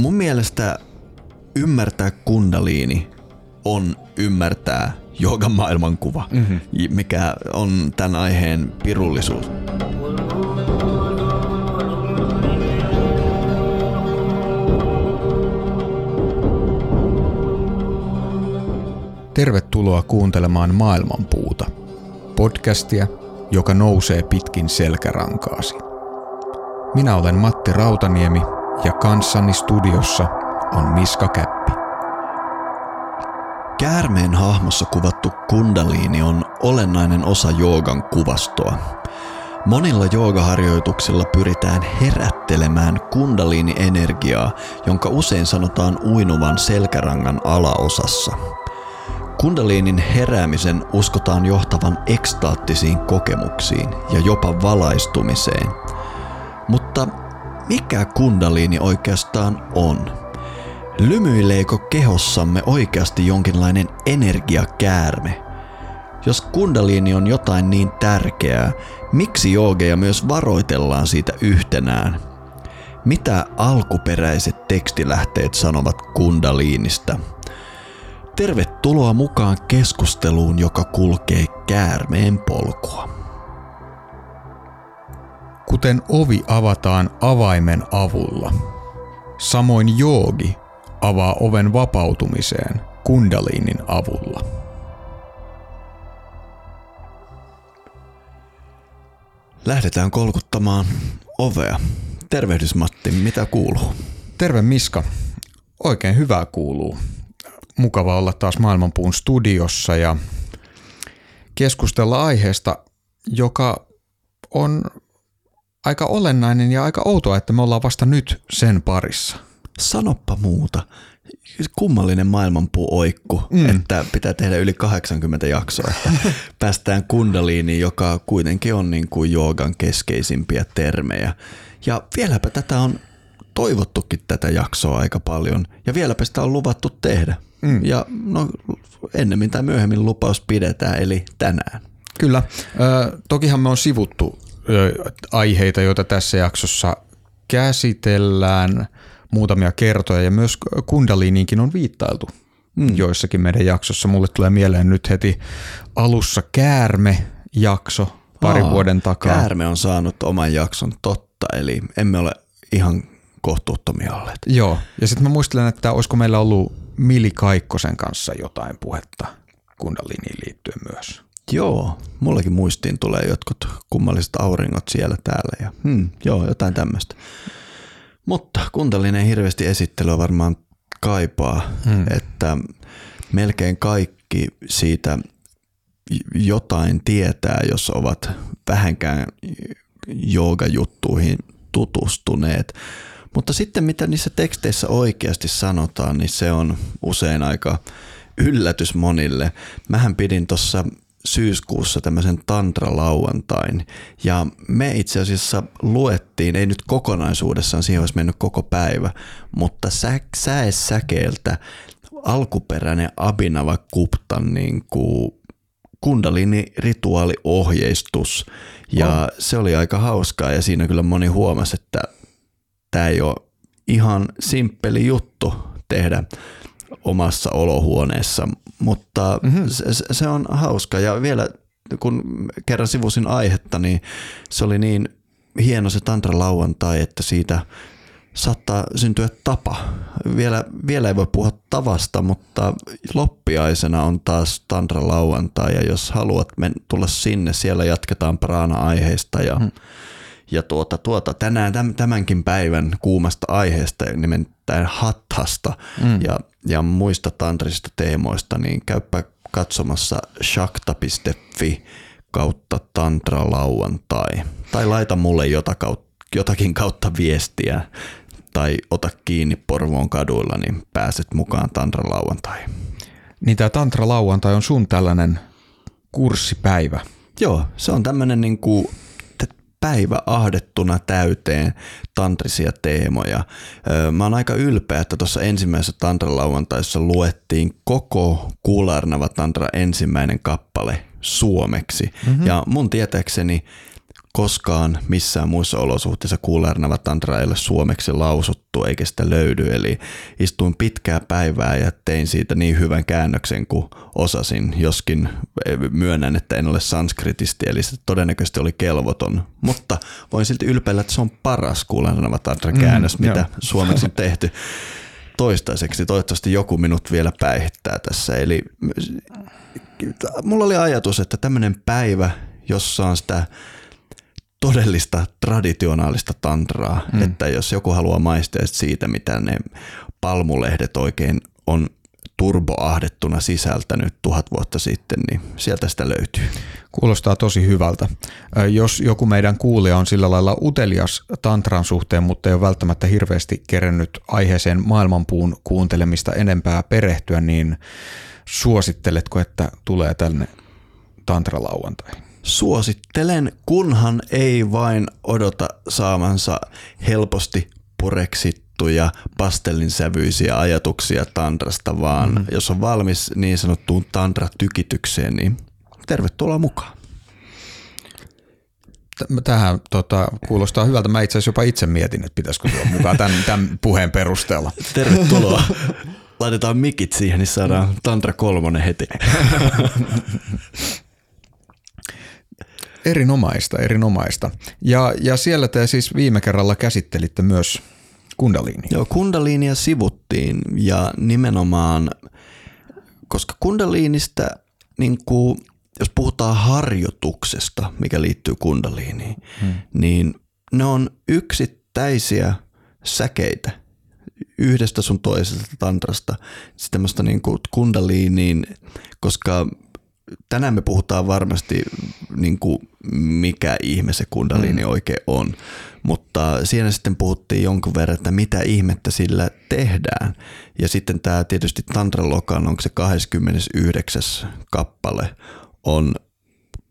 mun mielestä ymmärtää kundaliini on ymmärtää joogan maailmankuva, mm-hmm. mikä on tämän aiheen pirullisuus. Tervetuloa kuuntelemaan Maailmanpuuta, podcastia, joka nousee pitkin selkärankaasi. Minä olen Matti Rautaniemi ja kanssani studiossa on Miska Käppi. Käärmeen hahmossa kuvattu kundaliini on olennainen osa joogan kuvastoa. Monilla joogaharjoituksilla pyritään herättelemään kundaliini-energiaa, jonka usein sanotaan uinuvan selkärangan alaosassa. Kundaliinin heräämisen uskotaan johtavan ekstaattisiin kokemuksiin ja jopa valaistumiseen. Mutta mikä kundaliini oikeastaan on? Lymyileekö kehossamme oikeasti jonkinlainen energiakäärme? Jos kundaliini on jotain niin tärkeää, miksi joogeja myös varoitellaan siitä yhtenään? Mitä alkuperäiset tekstilähteet sanovat kundaliinista? Tervetuloa mukaan keskusteluun, joka kulkee käärmeen polkua. Kuten ovi avataan avaimen avulla, samoin joogi avaa oven vapautumiseen kundaliinin avulla. Lähdetään kolkuttamaan ovea. Tervehdys Matti, mitä kuuluu? Terve Miska. Oikein hyvää kuuluu. Mukava olla taas Maailmanpuun studiossa ja keskustella aiheesta, joka on aika olennainen ja aika outoa, että me ollaan vasta nyt sen parissa – sanoppa muuta. Kummallinen maailmanpuu-oikku, mm. että pitää tehdä yli 80 jaksoa, että päästään kundaliiniin, joka kuitenkin on niin kuin joogan keskeisimpiä termejä. Ja vieläpä tätä on toivottukin tätä jaksoa aika paljon, ja vieläpä sitä on luvattu tehdä. Mm. Ja no, ennemmin tai myöhemmin lupaus pidetään, eli tänään. Kyllä. Ö, tokihan me on sivuttu aiheita, joita tässä jaksossa käsitellään – muutamia kertoja ja myös Kundaliniinkin on viittailtu mm. joissakin meidän jaksossa. Mulle tulee mieleen nyt heti alussa Käärme-jakso pari Aa, vuoden takaa. Käärme on saanut oman jakson, totta, eli emme ole ihan kohtuuttomia olleet. Joo, ja sitten mä muistelen, että olisiko meillä ollut Mili Kaikkosen kanssa jotain puhetta Kundaliniin liittyen myös. Joo, mullekin muistiin tulee jotkut kummalliset auringot siellä täällä ja hmm, joo, jotain tämmöistä. Mutta kuntallinen hirveästi esittelyä varmaan kaipaa, hmm. että melkein kaikki siitä jotain tietää, jos ovat vähänkään joogajuttuihin tutustuneet. Mutta sitten mitä niissä teksteissä oikeasti sanotaan, niin se on usein aika yllätys monille. Mähän pidin tuossa syyskuussa tämmöisen tantra-lauantain. Ja me itse asiassa luettiin, ei nyt kokonaisuudessaan, siihen olisi mennyt koko päivä, mutta sä, säkeeltä alkuperäinen Abinava Kuptan niin kuin kundalini rituaaliohjeistus ja oh. se oli aika hauskaa ja siinä kyllä moni huomasi, että tämä ei ole ihan simppeli juttu tehdä omassa olohuoneessa, mutta mm-hmm. se, se on hauska ja vielä kun kerran sivusin aihetta, niin se oli niin hieno se tantra lauantai, että siitä saattaa syntyä tapa. Vielä, vielä ei voi puhua tavasta, mutta loppiaisena on taas tantra lauantai ja jos haluat men, tulla sinne, siellä jatketaan praana-aiheista ja mm ja tuota, tuota, tänään tämänkin päivän kuumasta aiheesta, nimittäin hattasta mm. ja, ja muista tantrisista teemoista, niin käypä katsomassa shakta.fi kautta tantra lauantai. Tai laita mulle jotakin kautta viestiä tai ota kiinni Porvoon kaduilla, niin pääset mukaan tantra lauantai. Niin tämä tantra lauantai on sun tällainen kurssipäivä. Joo, se on tämmöinen niin kuin päivä ahdettuna täyteen tantrisia teemoja. Mä oon aika ylpeä, että tuossa ensimmäisessä tantralauantaissa luettiin koko Kuularnava tantra ensimmäinen kappale suomeksi. Mm-hmm. Ja mun tietääkseni koskaan missään muissa olosuhteissa Kuulernava Tantra ei ole suomeksi lausuttu eikä sitä löydy. Eli istuin pitkää päivää ja tein siitä niin hyvän käännöksen kuin osasin, joskin myönnän, että en ole sanskritisti, eli se todennäköisesti oli kelvoton. Mutta voin silti ylpeillä, että se on paras Kuulernava Tantra käännös, mm, mitä joo. suomeksi on tehty toistaiseksi. Toivottavasti joku minut vielä päihittää tässä. Eli mulla oli ajatus, että tämmöinen päivä, jossa on sitä todellista traditionaalista tantraa, mm. että jos joku haluaa maistaa siitä, mitä ne palmulehdet oikein on turboahdettuna sisältänyt tuhat vuotta sitten, niin sieltä sitä löytyy. Kuulostaa tosi hyvältä. Jos joku meidän kuulija on sillä lailla utelias tantran suhteen, mutta ei ole välttämättä hirveästi kerennyt aiheeseen maailmanpuun kuuntelemista enempää perehtyä, niin suositteletko, että tulee tänne tantralauantai? Suosittelen, kunhan ei vain odota saamansa helposti pureksittuja pastellinsävyisiä ajatuksia tantrasta, vaan mm. jos on valmis niin sanottuun tantra-tykitykseen, niin tervetuloa mukaan. Tähän tota, kuulostaa hyvältä. Mä itse asiassa jopa itse mietin, että pitäisikö tulla mukaan tämän, tämän puheen perusteella. Tervetuloa. Laitetaan mikit siihen, niin saadaan Tantra kolmonen heti. Erinomaista, erinomaista. Ja, ja siellä te siis viime kerralla käsittelitte myös kundaliini. Joo, kundaliinia sivuttiin ja nimenomaan, koska kundaliinista, niin kuin, jos puhutaan harjoituksesta, mikä liittyy kundaliiniin, hmm. niin ne on yksittäisiä säkeitä yhdestä sun toisesta tantrasta, siis tämmöistä niin kuin kundaliiniin, koska tänään me puhutaan varmasti niin kuin mikä ihme se kundaliini mm. oikein on, mutta siinä sitten puhuttiin jonkun verran, että mitä ihmettä sillä tehdään. Ja sitten tämä tietysti Tantra Lokan, onko se 29. kappale, on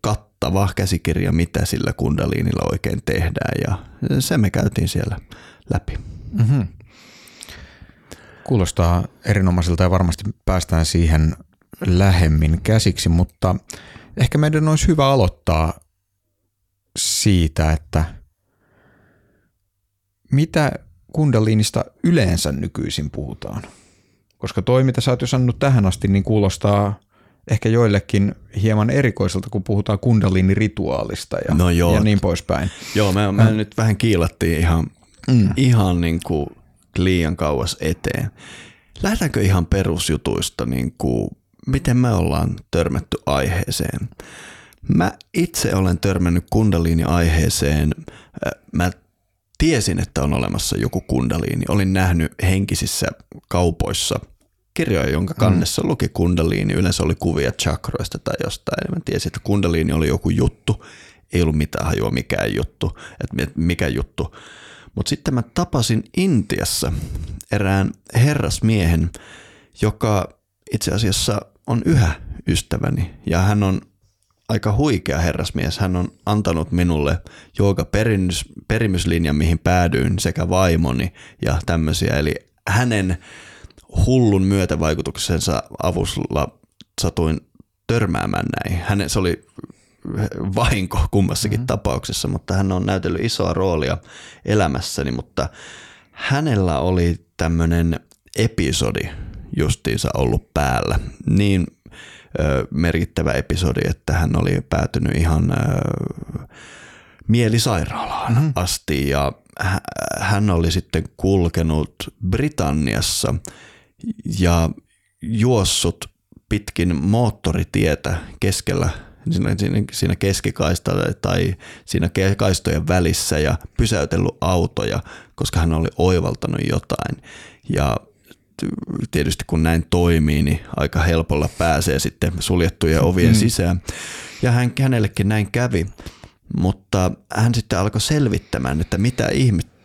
kattava käsikirja, mitä sillä kundaliinilla oikein tehdään ja se me käytiin siellä läpi. Mm-hmm. Kuulostaa erinomaiselta ja varmasti päästään siihen lähemmin käsiksi, mutta ehkä meidän olisi hyvä aloittaa siitä, että mitä kundaliinista yleensä nykyisin puhutaan. Koska toi, mitä sä oot jo sanonut tähän asti, niin kuulostaa ehkä joillekin hieman erikoiselta, kun puhutaan kundaliinirituaalista ja, no joo. ja niin poispäin. Joo, me, me äh. nyt vähän kiilattiin ihan, mm. ihan niin kuin liian kauas eteen. Lähdetäänkö ihan perusjutuista, niin kuin, miten me ollaan törmätty aiheeseen? Mä itse olen törmännyt kundaliini-aiheeseen. Mä tiesin, että on olemassa joku kundaliini. Olin nähnyt henkisissä kaupoissa kirjoja, jonka mm. kannessa luki kundaliini. Yleensä oli kuvia chakroista tai jostain. Mä tiesin, että kundaliini oli joku juttu. Ei ollut mitään hajua mikään juttu. Että mikä juttu. Mutta sitten mä tapasin Intiassa erään herrasmiehen, joka itse asiassa on yhä ystäväni ja hän on aika huikea herrasmies. Hän on antanut minulle jooga perimyslinjan, mihin päädyin sekä vaimoni ja tämmöisiä. Eli hänen hullun myötävaikutuksensa avulla satuin törmäämään näin. Hänen, se oli vahinko kummassakin mm-hmm. tapauksessa, mutta hän on näytellyt isoa roolia elämässäni, mutta hänellä oli tämmöinen episodi justiinsa ollut päällä. Niin ö, merkittävä episodi, että hän oli päätynyt ihan ö, mielisairaalaan mm-hmm. asti ja hän oli sitten kulkenut Britanniassa ja juossut pitkin moottoritietä keskellä siinä, siinä, siinä keskikaistalla tai siinä kaistojen välissä ja pysäytellyt autoja, koska hän oli oivaltanut jotain. Ja tietysti kun näin toimii, niin aika helpolla pääsee sitten suljettujen ovien mm. sisään. Ja hän, hänellekin näin kävi, mutta hän sitten alkoi selvittämään, että mitä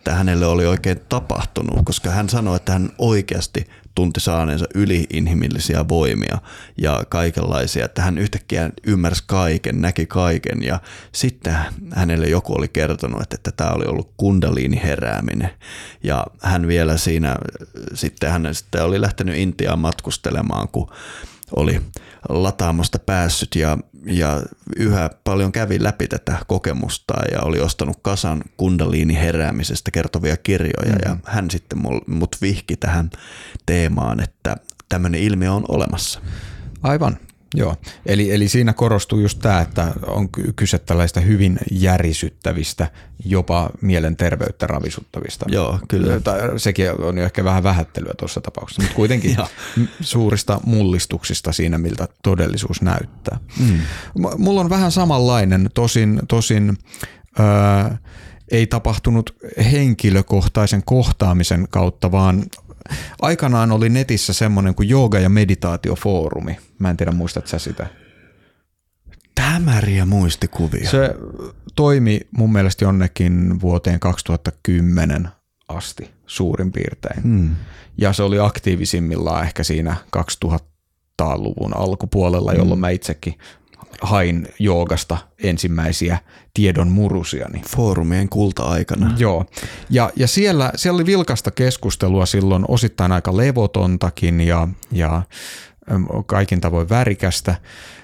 ihmettä hänelle oli oikein tapahtunut, koska hän sanoi, että hän oikeasti tunti saaneensa yliinhimillisiä voimia ja kaikenlaisia, että hän yhtäkkiä ymmärsi kaiken, näki kaiken ja sitten hänelle joku oli kertonut, että, että tämä oli ollut kundaliini herääminen ja hän vielä siinä, sitten hän sitten oli lähtenyt Intiaan matkustelemaan, kun oli lataamosta päässyt ja, ja yhä paljon kävi läpi tätä kokemusta ja oli ostanut kasan kundaliini heräämisestä kertovia kirjoja mm. ja hän sitten mut vihki tähän teemaan, että tämmöinen ilmiö on olemassa. Aivan. Joo, eli, eli siinä korostuu just tämä, että on kyse tällaista hyvin järisyttävistä, jopa mielenterveyttä ravisuttavista. Joo, kyllä. Sekin on jo ehkä vähän vähättelyä tuossa tapauksessa, mutta kuitenkin suurista mullistuksista siinä, miltä todellisuus näyttää. Mm. Mulla on vähän samanlainen, tosin, tosin öö, ei tapahtunut henkilökohtaisen kohtaamisen kautta, vaan aikanaan oli netissä semmoinen kuin jooga- ja meditaatiofoorumi. Mä en tiedä, muistat sä sitä? Tämäriä muistikuvia. Se toimi mun mielestä jonnekin vuoteen 2010 asti suurin piirtein. Hmm. Ja se oli aktiivisimmillaan ehkä siinä 2000-luvun alkupuolella, jolloin hmm. mä itsekin hain joogasta ensimmäisiä tiedon murusiani. Foorumien kulta-aikana. Joo, ja, ja siellä, siellä oli vilkasta keskustelua silloin, osittain aika levotontakin ja, ja kaikin tavoin värikästä,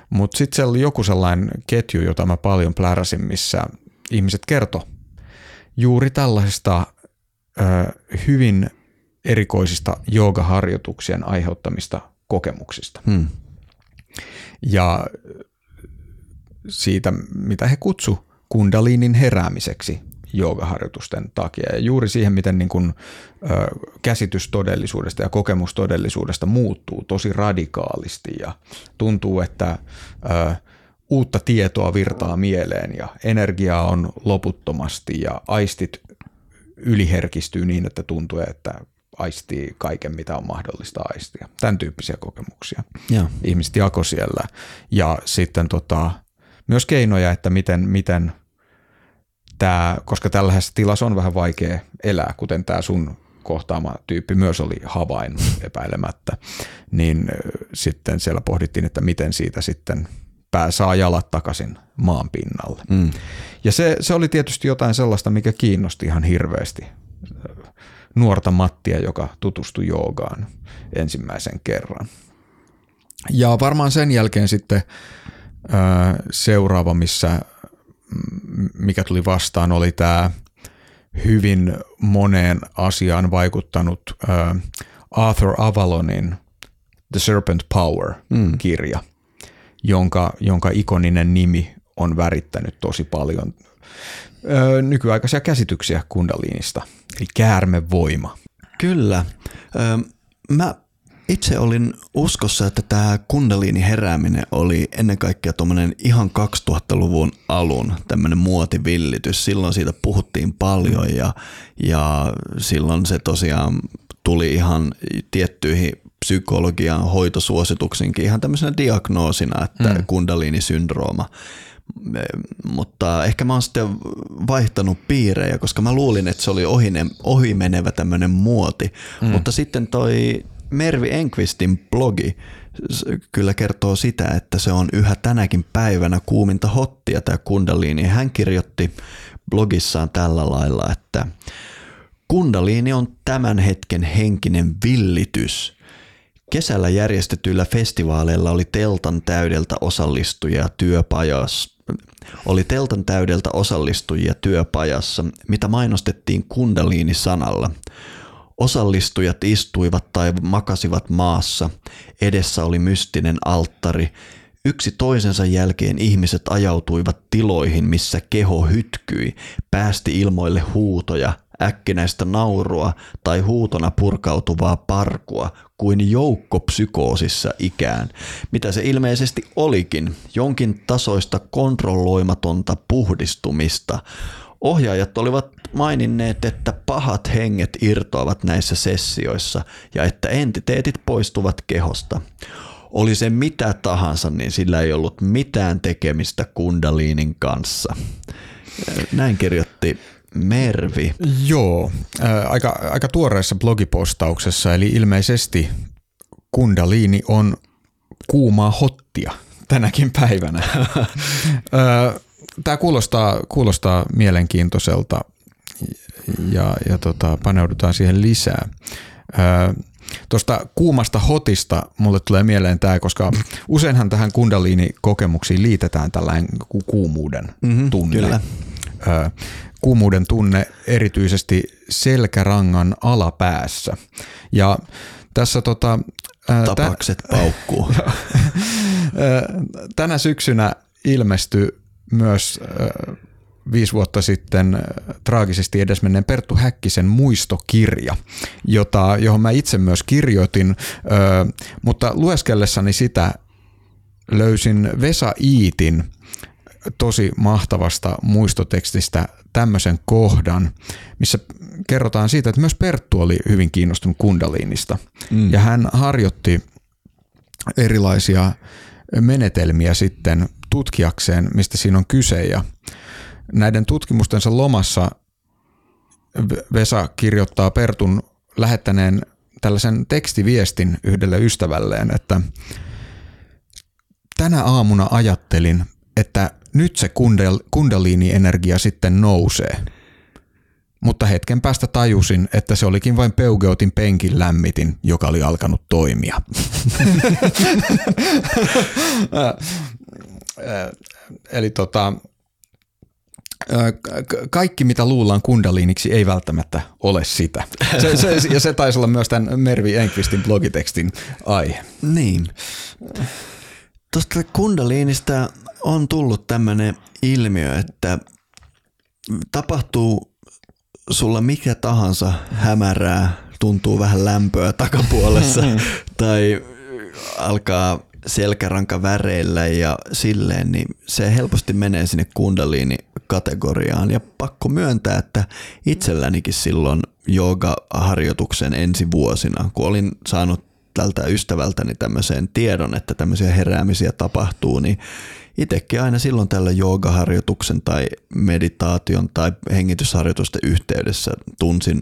mutta sitten siellä oli joku sellainen ketju, jota mä paljon pläräsin, missä ihmiset kerto juuri tällaisista ö, hyvin erikoisista joogaharjoituksien aiheuttamista kokemuksista. Hmm. Ja siitä, mitä he kutsu kundaliinin heräämiseksi joogaharjoitusten takia. Ja juuri siihen, miten niin kuin, ö, käsitys todellisuudesta ja kokemus todellisuudesta muuttuu tosi radikaalisti ja tuntuu, että ö, uutta tietoa virtaa mieleen ja energiaa on loputtomasti ja aistit yliherkistyy niin, että tuntuu, että aistii kaiken, mitä on mahdollista aistia. Tämän tyyppisiä kokemuksia. Ja. Ihmiset jako siellä. Ja sitten tota, myös keinoja, että miten, miten tämä, koska tällaisessa tilassa on vähän vaikea elää, kuten tämä sun kohtaama tyyppi myös oli havainnut epäilemättä, niin sitten siellä pohdittiin, että miten siitä sitten pää saa jalat takaisin maan pinnalle. Mm. Ja se, se oli tietysti jotain sellaista, mikä kiinnosti ihan hirveästi nuorta Mattia, joka tutustui joogaan ensimmäisen kerran. Ja varmaan sen jälkeen sitten seuraava, missä mikä tuli vastaan, oli tämä hyvin moneen asiaan vaikuttanut Arthur Avalonin The Serpent Power-kirja, mm. jonka, jonka ikoninen nimi on värittänyt tosi paljon nykyaikaisia käsityksiä kundaliinista, eli käärmevoima. Kyllä. Mä itse olin uskossa, että tämä kundaliini herääminen oli ennen kaikkea tuommoinen ihan 2000-luvun alun tämmöinen muotivillitys. Silloin siitä puhuttiin paljon ja, ja silloin se tosiaan tuli ihan tiettyihin psykologian hoitosuosituksinkin ihan tämmöisenä diagnoosina, että mm. kundaliini-syndrooma mutta ehkä mä oon sitten vaihtanut piirejä, koska mä luulin, että se oli ohine, ohimenevä tämmöinen muoti. Mm. Mutta sitten toi Mervi Enqvistin blogi kyllä kertoo sitä, että se on yhä tänäkin päivänä kuuminta hottia tämä kundaliini. Hän kirjoitti blogissaan tällä lailla, että kundaliini on tämän hetken henkinen villitys. Kesällä järjestetyillä festivaaleilla oli teltan täydeltä osallistujia työpajassa oli teltan täydeltä osallistujia työpajassa, mitä mainostettiin kundaliini-sanalla. Osallistujat istuivat tai makasivat maassa. Edessä oli mystinen alttari. Yksi toisensa jälkeen ihmiset ajautuivat tiloihin, missä keho hytkyi, päästi ilmoille huutoja, äkkinäistä naurua tai huutona purkautuvaa parkua kuin joukkopsykoosissa ikään, mitä se ilmeisesti olikin, jonkin tasoista kontrolloimatonta puhdistumista. Ohjaajat olivat maininneet, että pahat henget irtoavat näissä sessioissa ja että entiteetit poistuvat kehosta. Oli se mitä tahansa, niin sillä ei ollut mitään tekemistä kundaliinin kanssa. Näin kirjoitti Mervi. Joo, aika, aika tuoreessa blogipostauksessa, eli ilmeisesti kundaliini on kuumaa hottia tänäkin päivänä. Tämä kuulostaa, kuulostaa mielenkiintoiselta ja, ja tota, paneudutaan siihen lisää. Tuosta kuumasta hotista mulle tulee mieleen tämä, koska useinhan tähän kundaliini-kokemuksiin liitetään tällainen kuumuuden mm-hmm, tunne. Kyllä. Kuumuuden tunne erityisesti selkärangan alapäässä. Ja tässä tota, Tapakset tä- paukkuu. Tänä syksynä ilmestyi myös viisi vuotta sitten traagisesti edesmenneen Perttu Häkkisen muistokirja, jota, johon mä itse myös kirjoitin, mutta lueskellessani sitä löysin Vesa Iitin tosi mahtavasta muistotekstistä tämmöisen kohdan, missä kerrotaan siitä, että myös Perttu oli hyvin kiinnostunut kundaliinista. Mm. Ja hän harjoitti erilaisia menetelmiä sitten tutkiakseen, mistä siinä on kyse. Ja näiden tutkimustensa lomassa Vesa kirjoittaa Pertun lähettäneen tällaisen tekstiviestin yhdelle ystävälleen, että tänä aamuna ajattelin, että nyt se kundaliini-energia sitten nousee. Mutta hetken päästä tajusin, että se olikin vain Peugeotin penkin lämmitin, joka oli alkanut toimia. Eli tota, kaikki, mitä luullaan kundaliiniksi, ei välttämättä ole sitä. Se, se, ja se taisi olla myös tämän Mervi Enqvistin blogitekstin aihe. Niin. Tuosta kundaliinista on tullut tämmöinen ilmiö, että tapahtuu sulla mikä tahansa hämärää, tuntuu vähän lämpöä takapuolessa tai alkaa selkäranka väreillä ja silleen, niin se helposti menee sinne kundaliini-kategoriaan. Ja pakko myöntää, että itsellänikin silloin jooga-harjoituksen ensi vuosina, kun olin saanut tältä ystävältäni tämmöisen tiedon, että tämmöisiä heräämisiä tapahtuu, niin itsekin aina silloin tällä joogaharjoituksen tai meditaation tai hengitysharjoitusten yhteydessä tunsin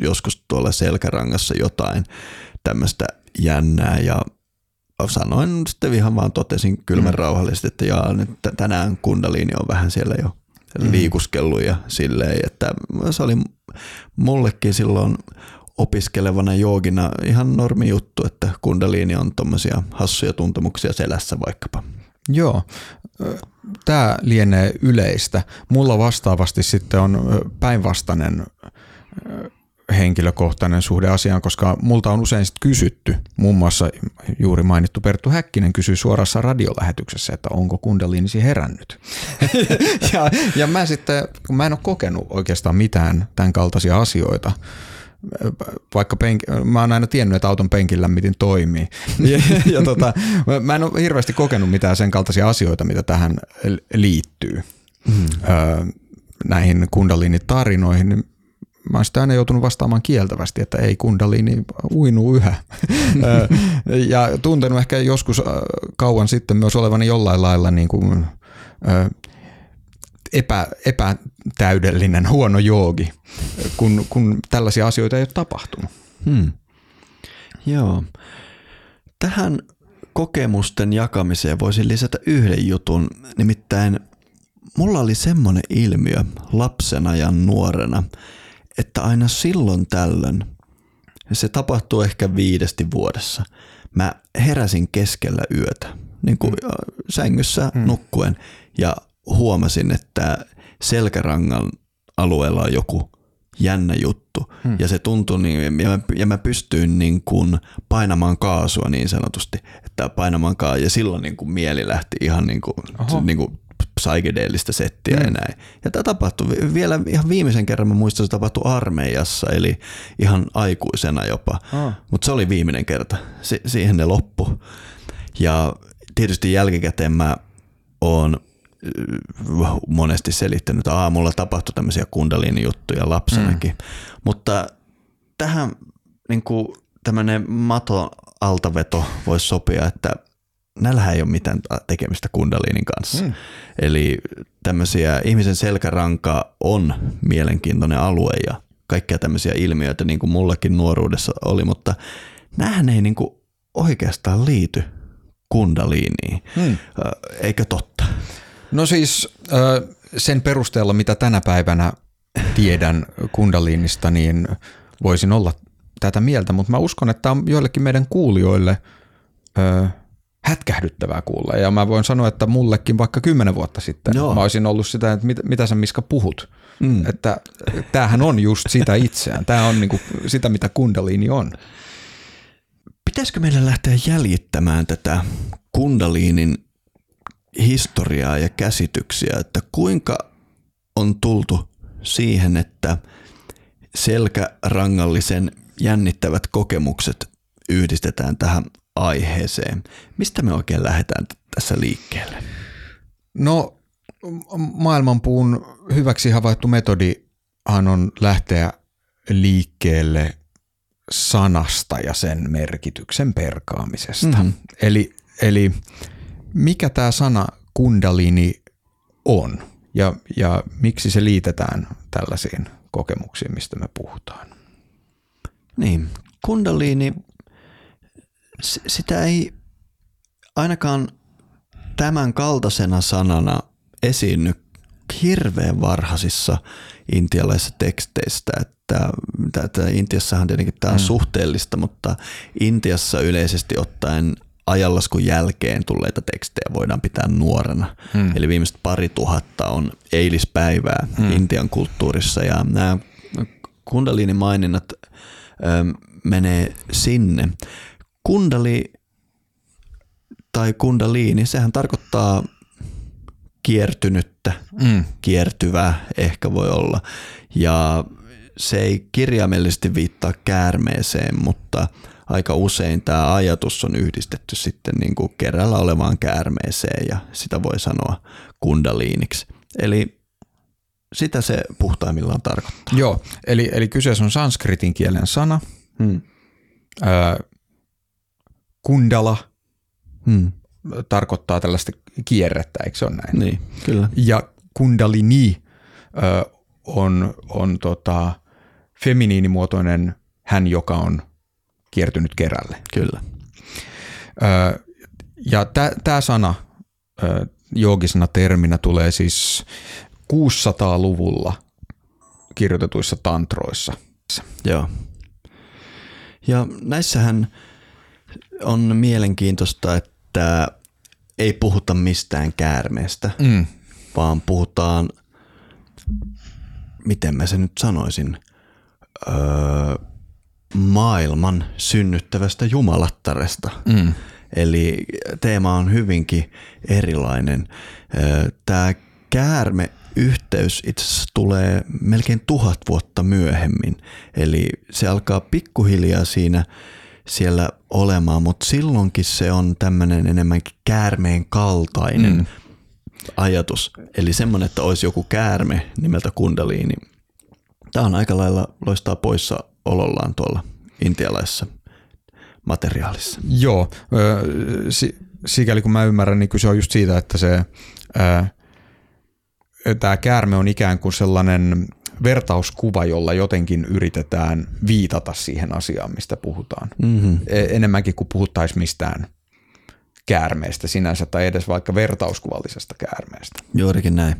joskus tuolla selkärangassa jotain tämmöistä jännää ja sanoin sitten ihan vaan totesin kylmän mm. rauhallisesti, että jaa, nyt tänään kundaliini on vähän siellä jo mm. liikuskellut ja silleen, että se oli mullekin silloin opiskelevana joogina ihan normi juttu, että kundaliini on tuommoisia hassuja tuntemuksia selässä vaikkapa. Joo, tämä lienee yleistä. Mulla vastaavasti sitten on päinvastainen henkilökohtainen suhde asiaan, koska multa on usein sit kysytty, muun muassa juuri mainittu Perttu Häkkinen kysyi suorassa radiolähetyksessä, että onko kundaliinisi herännyt. ja, ja mä sitten, kun mä en ole kokenut oikeastaan mitään tämän kaltaisia asioita, vaikka penk- mä oon aina tiennyt, että auton penkin lämmitin toimii. ja, ja tota, mä en ole hirveästi kokenut mitään sen kaltaisia asioita, mitä tähän liittyy. Mm. Öö, näihin kundaliinitarinoihin, niin mä oon sitä aina joutunut vastaamaan kieltävästi, että ei kundaliini uinuu yhä. ja tuntenut ehkä joskus kauan sitten myös olevani jollain lailla niin kuin, epä, epätäydellinen, huono joogi, kun, kun tällaisia asioita ei ole tapahtunut. Hmm. Joo. Tähän kokemusten jakamiseen voisin lisätä yhden jutun, nimittäin mulla oli semmoinen ilmiö lapsena ja nuorena, että aina silloin tällöin, se tapahtuu ehkä viidesti vuodessa, mä heräsin keskellä yötä, niin kuin mm. sängyssä mm. nukkuen, ja huomasin, että selkärangan alueella on joku jännä juttu. Hmm. Ja se tuntui niin, ja mä, ja mä pystyin niin kuin painamaan kaasua niin sanotusti, että painamaan kaasua, ja silloin niin kuin mieli lähti ihan niin kuin, niin kuin psykedeellistä settiä hmm. ja näin. Ja tämä tapahtui vielä ihan viimeisen kerran, mä muistan, se tapahtui armeijassa, eli ihan aikuisena jopa. Oh. Mutta se oli viimeinen kerta, si- siihen ne loppu. Ja tietysti jälkikäteen mä oon monesti selittänyt, että aamulla tapahtui tämmöisiä kundaliini-juttuja lapsenakin. Mm. Mutta tähän niin kuin tämmöinen mato altaveto voisi sopia, että näillähän ei ole mitään tekemistä kundaliinin kanssa. Mm. Eli tämmöisiä ihmisen selkäranka on mielenkiintoinen alue ja kaikkia tämmöisiä ilmiöitä niin kuin mullakin nuoruudessa oli, mutta näähän ei niin kuin oikeastaan liity kundaliiniin. Mm. Eikö totta? No siis sen perusteella, mitä tänä päivänä tiedän kundaliinista, niin voisin olla tätä mieltä, mutta mä uskon, että tämä on joillekin meidän kuulijoille hätkähdyttävää kuulla. Ja mä voin sanoa, että mullekin vaikka kymmenen vuotta sitten Joo. mä olisin ollut sitä, että mit, mitä sä Miska puhut. Mm. Että tämähän on just sitä itseään. Tämä on niinku sitä, mitä kundaliini on. Pitäisikö meidän lähteä jäljittämään tätä kundaliinin historiaa ja käsityksiä, että kuinka on tultu siihen, että selkärangallisen jännittävät kokemukset yhdistetään tähän aiheeseen. Mistä me oikein lähdetään tässä liikkeelle? No maailmanpuun hyväksi havaittu metodihan on lähteä liikkeelle sanasta ja sen merkityksen perkaamisesta. Mm-hmm. Eli, eli mikä tämä sana kundalini on ja, ja miksi se liitetään tällaisiin kokemuksiin, mistä me puhutaan? Niin, kundaliini, s- sitä ei ainakaan tämän kaltaisena sanana esiinny hirveän varhaisissa intialaisissa teksteistä, että, että Intiassahan tietenkin tämä on mm. suhteellista, mutta Intiassa yleisesti ottaen ajanlaskun jälkeen tulleita tekstejä voidaan pitää nuorena. Mm. Eli viimeiset pari tuhatta on eilispäivää mm. Intian kulttuurissa ja nämä kundaliinimaininnat ö, menee sinne. Kundali tai kundaliini, sehän tarkoittaa kiertynyttä, mm. kiertyvää ehkä voi olla. Ja se ei kirjaimellisesti viittaa käärmeeseen, mutta aika usein tämä ajatus on yhdistetty sitten niin kuin kerralla olevaan käärmeeseen ja sitä voi sanoa kundaliiniksi. Eli sitä se puhtaimmillaan tarkoittaa. Joo, eli, eli kyseessä on sanskritin kielen sana. Hmm. Ö, kundala Hmm. tarkoittaa tällaista kierrettä, eikö se ole näin? Niin, kyllä. Ja kundalini ö, on, on tota, feminiinimuotoinen hän, joka on kiertynyt kerälle. Kyllä. Ö, ja tämä sana ö, joogisena terminä tulee siis 600-luvulla kirjoitetuissa tantroissa. Joo. Ja näissähän on mielenkiintoista, että ei puhuta mistään käärmeestä, Mm. vaan puhutaan, miten mä sen nyt sanoisin, öö, maailman synnyttävästä jumalattaresta. Mm. Eli teema on hyvinkin erilainen. Tämä käärme yhteys itse asiassa tulee melkein tuhat vuotta myöhemmin. Eli se alkaa pikkuhiljaa siinä siellä olemaan, mutta silloinkin se on tämmöinen enemmänkin käärmeen kaltainen mm. ajatus. Eli semmoinen, että olisi joku käärme nimeltä kundaliini. Tämä on aika lailla loistaa poissa olollaan tuolla intialaisessa materiaalissa. Joo, sikäli kun mä ymmärrän, niin kyse on just siitä, että se tämä käärme on ikään kuin sellainen vertauskuva, jolla jotenkin yritetään viitata siihen asiaan, mistä puhutaan. Mm-hmm. Enemmänkin kuin puhuttaisiin mistään käärmeestä sinänsä tai edes vaikka vertauskuvallisesta käärmeestä. Juurikin näin.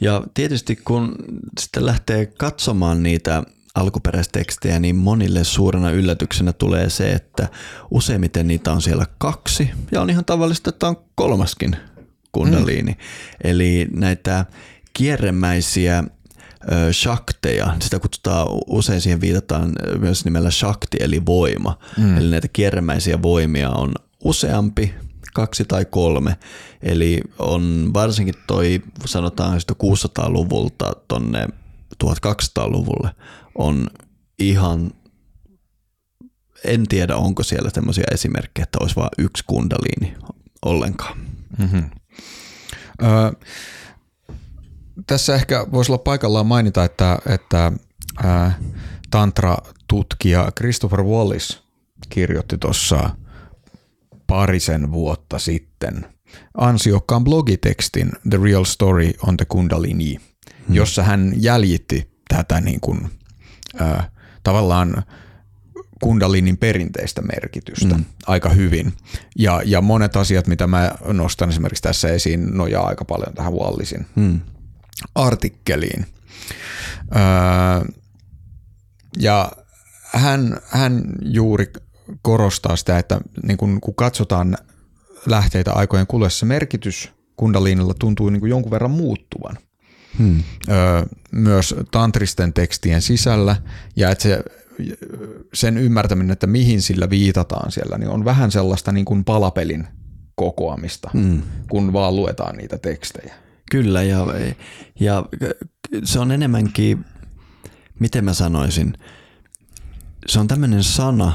Ja tietysti kun sitten lähtee katsomaan niitä alkuperäistekstejä, niin monille suurena yllätyksenä tulee se, että useimmiten niitä on siellä kaksi ja on ihan tavallista, että on kolmaskin kundaliini. Mm. Eli näitä kierremäisiä shakteja, sitä kutsutaan, usein siihen viitataan myös nimellä shakti eli voima. Mm. Eli näitä kierremäisiä voimia on useampi, kaksi tai kolme. Eli on varsinkin toi, sanotaan sitä 600-luvulta tonne 1200-luvulle on ihan, en tiedä onko siellä sellaisia esimerkkejä, että olisi vain yksi kundaliini ollenkaan. Mm-hmm. Öö, tässä ehkä voisi olla paikallaan mainita, että, että ää, tantra-tutkija Christopher Wallis kirjoitti tuossa parisen vuotta sitten ansiokkaan blogitekstin The Real Story on the Kundalini, hmm. jossa hän jäljitti tätä niin kuin, ää, tavallaan kundalinin perinteistä merkitystä mm. aika hyvin. Ja, ja monet asiat, mitä mä nostan esimerkiksi tässä esiin, nojaa aika paljon tähän Wallisin mm. Artikkeliin. Öö, ja hän, hän juuri korostaa sitä, että niin kun, kun katsotaan lähteitä aikojen kuluessa, merkitys kundaliinilla tuntuu niin jonkun verran muuttuvan. Hmm. Öö, myös tantristen tekstien sisällä ja että se, sen ymmärtäminen, että mihin sillä viitataan siellä, niin on vähän sellaista niin kuin palapelin kokoamista, hmm. kun vaan luetaan niitä tekstejä. Kyllä ja, ja se on enemmänkin, miten mä sanoisin, se on tämmöinen sana,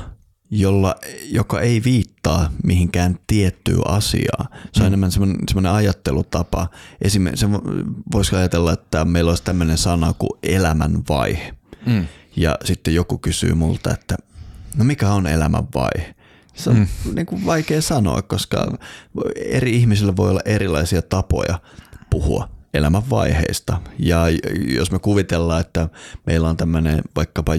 jolla, joka ei viittaa mihinkään tiettyyn asiaan. Se on mm. enemmän semmoinen, semmoinen ajattelutapa. Esimerkiksi voisi ajatella, että meillä olisi tämmöinen sana kuin elämänvaihe. Mm. Ja sitten joku kysyy multa, että no mikä on elämänvaihe? Se on mm. niin kuin vaikea sanoa, koska eri ihmisillä voi olla erilaisia tapoja puhua elämänvaiheista. Ja jos me kuvitellaan, että meillä on tämmöinen vaikkapa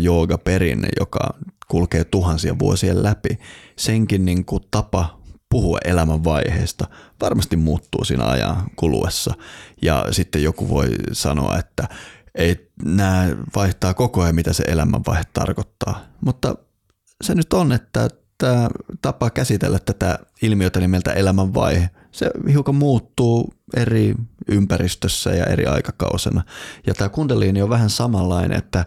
perinne, joka kulkee tuhansia vuosien läpi, senkin niin kuin tapa puhua elämänvaiheesta varmasti muuttuu siinä ajan kuluessa. Ja sitten joku voi sanoa, että ei, nämä vaihtaa koko ajan, mitä se elämänvaihe tarkoittaa. Mutta se nyt on, että tämä tapa käsitellä tätä ilmiötä nimeltä elämänvaihe, se hiukan muuttuu eri ympäristössä ja eri aikakausena. Ja tämä kundaliini on vähän samanlainen, että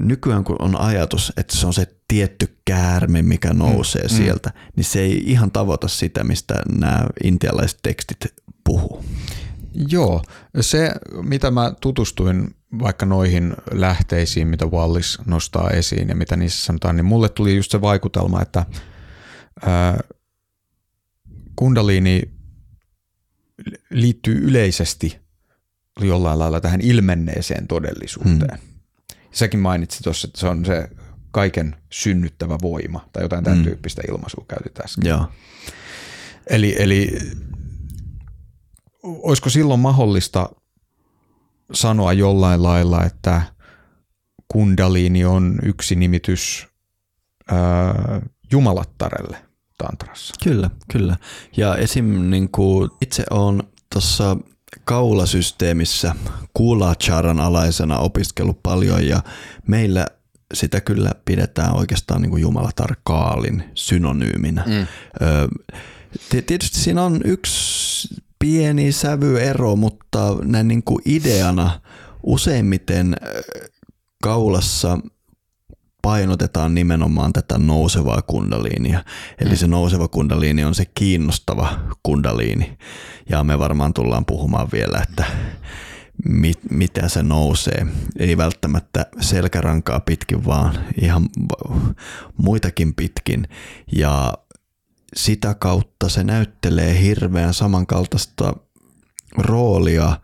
nykyään kun on ajatus, että se on se tietty käärme, mikä nousee mm, mm. sieltä, mm. niin se ei ihan tavoita sitä, mistä nämä intialaiset tekstit puhuu. Joo, se mitä mä tutustuin vaikka noihin lähteisiin, mitä Wallis nostaa esiin ja mitä niissä sanotaan, niin mulle tuli just se vaikutelma, että ää, kundaliini liittyy yleisesti jollain lailla tähän ilmenneeseen todellisuuteen. Hmm. Säkin mainitsit tuossa, että se on se kaiken synnyttävä voima tai jotain tämän hmm. tyyppistä ilmaisua käytetään. Joo. Eli, eli olisiko silloin mahdollista sanoa jollain lailla, että kundaliini on yksi nimitys ää, jumalattarelle tantrassa? Kyllä, kyllä. Ja esim. Niin kuin itse on tuossa kaulasysteemissä kuulacharan alaisena opiskellut paljon ja meillä sitä kyllä pidetään oikeastaan niin kuin jumalatar Kaalin synonyyminä. Mm. Tietysti siinä on yksi pieni sävyero, mutta näin niin kuin ideana useimmiten kaulassa painotetaan nimenomaan tätä nousevaa kundaliinia. Eli se nouseva kundaliini on se kiinnostava kundaliini. Ja me varmaan tullaan puhumaan vielä, että mit, mitä se nousee. Ei välttämättä selkärankaa pitkin, vaan ihan muitakin pitkin. Ja sitä kautta se näyttelee hirveän samankaltaista roolia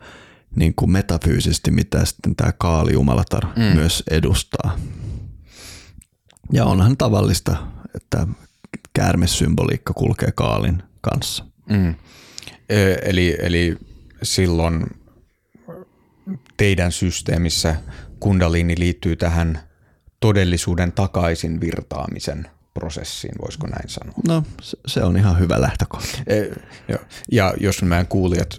niin kuin metafyysisesti, mitä sitten tämä Kaali Jumalatar mm. myös edustaa. Ja onhan tavallista, että käärmesymboliikka kulkee Kaalin kanssa. Mm. Eli, eli silloin teidän systeemissä kundaliini liittyy tähän todellisuuden takaisin virtaamisen prosessiin, voisiko näin sanoa? No se on ihan hyvä lähtökohta. E, jo. Ja jos meidän kuulijat,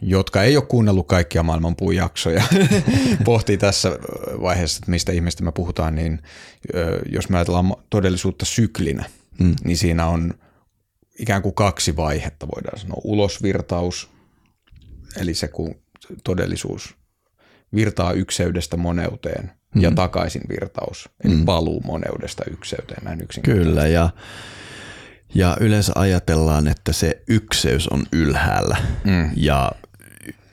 jotka ei ole kuunnellut kaikkia maailman jaksoja, pohtii tässä vaiheessa, että mistä ihmistä me puhutaan, niin jos me ajatellaan todellisuutta syklinä, hmm. niin siinä on ikään kuin kaksi vaihetta, voidaan sanoa. Ulosvirtaus, eli se kun todellisuus virtaa ykseydestä moneuteen – ja mm. takaisin virtaus, eli mm. paluu moneudesta ykseyteen näin Kyllä, ja, ja yleensä ajatellaan, että se ykseys on ylhäällä mm. ja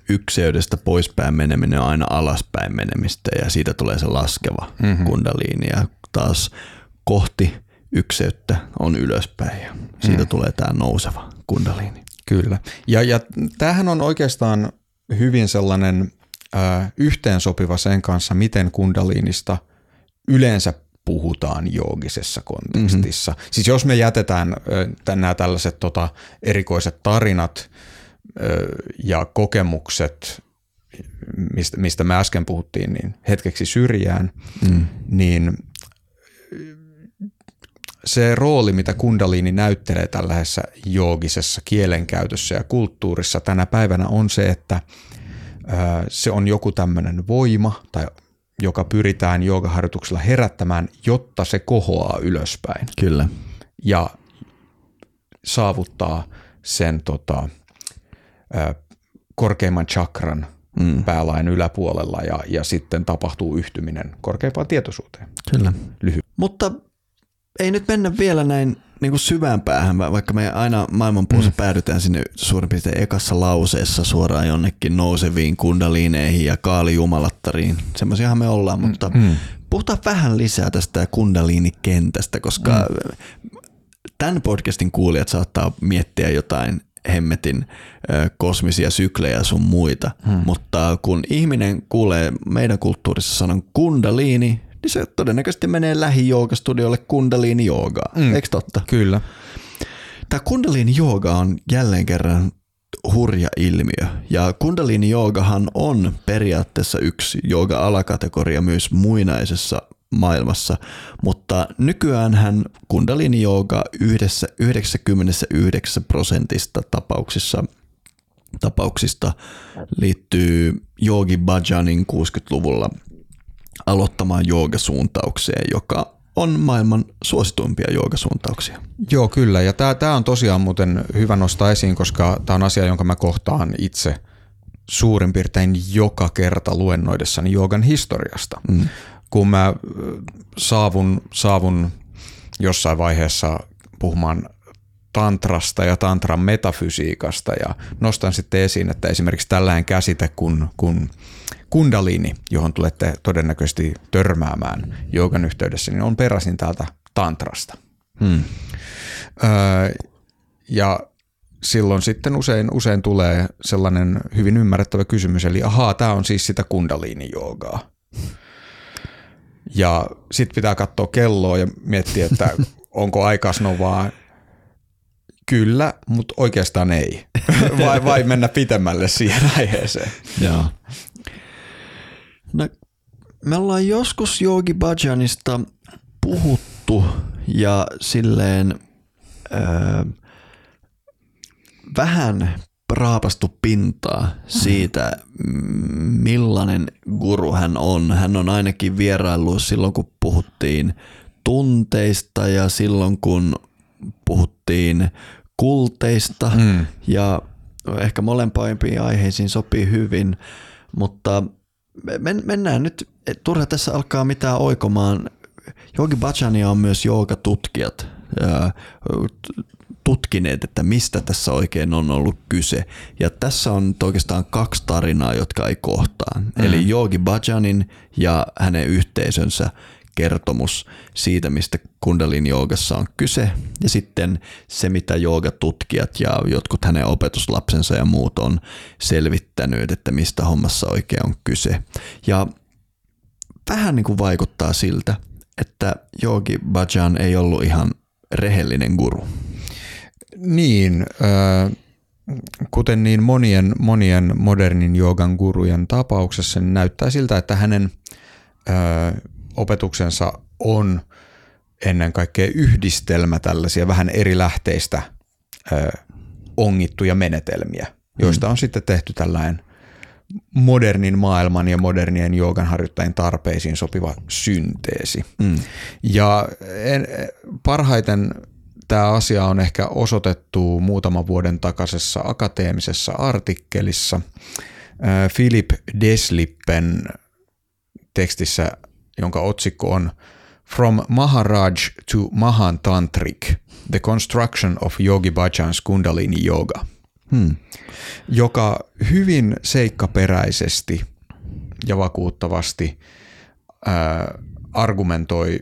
ykseydestä poispäin meneminen on aina alaspäin menemistä ja siitä tulee se laskeva mm-hmm. kundaliini ja taas kohti ykseyttä on ylöspäin ja siitä mm. tulee tämä nouseva kundaliini. Kyllä. Ja, ja tämähän on oikeastaan hyvin sellainen yhteensopiva sen kanssa, miten kundaliinista yleensä puhutaan joogisessa kontekstissa. Mm-hmm. Siis jos me jätetään nämä tällaiset tota, erikoiset tarinat ja kokemukset, mistä, mistä me äsken puhuttiin, niin hetkeksi syrjään, mm. niin se rooli, mitä kundaliini näyttelee tällaisessa joogisessa kielenkäytössä ja kulttuurissa tänä päivänä on se, että – se on joku tämmöinen voima tai joka pyritään joogaharjoituksella herättämään, jotta se kohoaa ylöspäin Kyllä. ja saavuttaa sen tota, korkeimman chakran mm. päälain yläpuolella ja, ja sitten tapahtuu yhtyminen korkeimpaan tietoisuuteen. Kyllä. Lyhyt. Mutta ei nyt mennä vielä näin niin kuin syvään päähän, va- vaikka me aina maailmanpuussa mm. päädytään sinne suurin piirtein ekassa lauseessa suoraan jonnekin nouseviin kundaliineihin ja kaaliumalattariin. Semmoisiahan me ollaan, mutta mm. puhutaan vähän lisää tästä kundaliinikentästä, koska mm. tämän podcastin kuulijat saattaa miettiä jotain hemmetin kosmisia syklejä sun muita, hmm. mutta kun ihminen kuulee meidän kulttuurissa sanan kundaliini, niin se todennäköisesti menee lähijoogastudiolle kundaliini joogaa, mm. eikö totta? Kyllä. Tämä kundaliini jooga on jälleen kerran hurja ilmiö. Ja kundaliini joogahan on periaatteessa yksi jooga-alakategoria myös muinaisessa maailmassa, mutta nykyään hän kundaliini jooga yhdessä 99 prosentista tapauksissa tapauksista liittyy Yogi Bhajanin 60-luvulla aloittamaan joogasuuntaukseen, joka on maailman suosituimpia joogasuuntauksia. Joo, kyllä. Ja tämä, on tosiaan muuten hyvä nostaa esiin, koska tämä on asia, jonka mä kohtaan itse suurin piirtein joka kerta luennoidessani joogan historiasta. Mm. Kun mä ö, saavun, saavun jossain vaiheessa puhumaan tantrasta ja tantran metafysiikasta ja nostan sitten esiin, että esimerkiksi tällainen käsite kuin, kuin kundaliini, johon tulette todennäköisesti törmäämään joogan yhteydessä, niin on peräisin täältä tantrasta. Hmm. Öö, ja silloin sitten usein, usein tulee sellainen hyvin ymmärrettävä kysymys, eli ahaa, tämä on siis sitä kundaliini-joogaa. Ja sitten pitää katsoa kelloa ja miettiä, että onko aika vaan kyllä, mutta oikeastaan ei. Vai, vai mennä pitemmälle siihen aiheeseen. Joo. No, me ollaan joskus Yogi Bhajanista puhuttu ja silleen öö, vähän raapastu pintaa siitä, millainen guru hän on. Hän on ainakin vieraillut silloin, kun puhuttiin tunteista ja silloin, kun puhuttiin kulteista mm. ja ehkä molempiin aiheisiin sopii hyvin, mutta men, mennään nyt, turha tässä alkaa mitään oikomaan. Jogi Bhajania on myös joogatutkijat tutkineet, että mistä tässä oikein on ollut kyse. Ja tässä on oikeastaan kaksi tarinaa, jotka ei kohtaa. Mm. Eli Jogi Bhajanin ja hänen yhteisönsä kertomus siitä, mistä kundalin joogassa on kyse, ja sitten se, mitä joogatutkijat ja jotkut hänen opetuslapsensa ja muut on selvittänyt, että mistä hommassa oikein on kyse. Ja vähän niin kuin vaikuttaa siltä, että Yogi Bhajan ei ollut ihan rehellinen guru. Niin, äh, kuten niin monien, monien modernin joogan gurujen tapauksessa, niin näyttää siltä, että hänen äh, opetuksensa on ennen kaikkea yhdistelmä tällaisia vähän eri lähteistä ö, ongittuja menetelmiä, joista on sitten tehty tällainen modernin maailman ja modernien joogan harjoittajien tarpeisiin sopiva synteesi. Mm. Ja en, parhaiten tämä asia on ehkä osoitettu muutaman vuoden takaisessa akateemisessa artikkelissa. Philip Deslippen tekstissä jonka otsikko on From Maharaj to Mahan Tantric, The Construction of Yogi Bhajan's Kundalini Yoga, hmm. joka hyvin seikkaperäisesti ja vakuuttavasti ää, argumentoi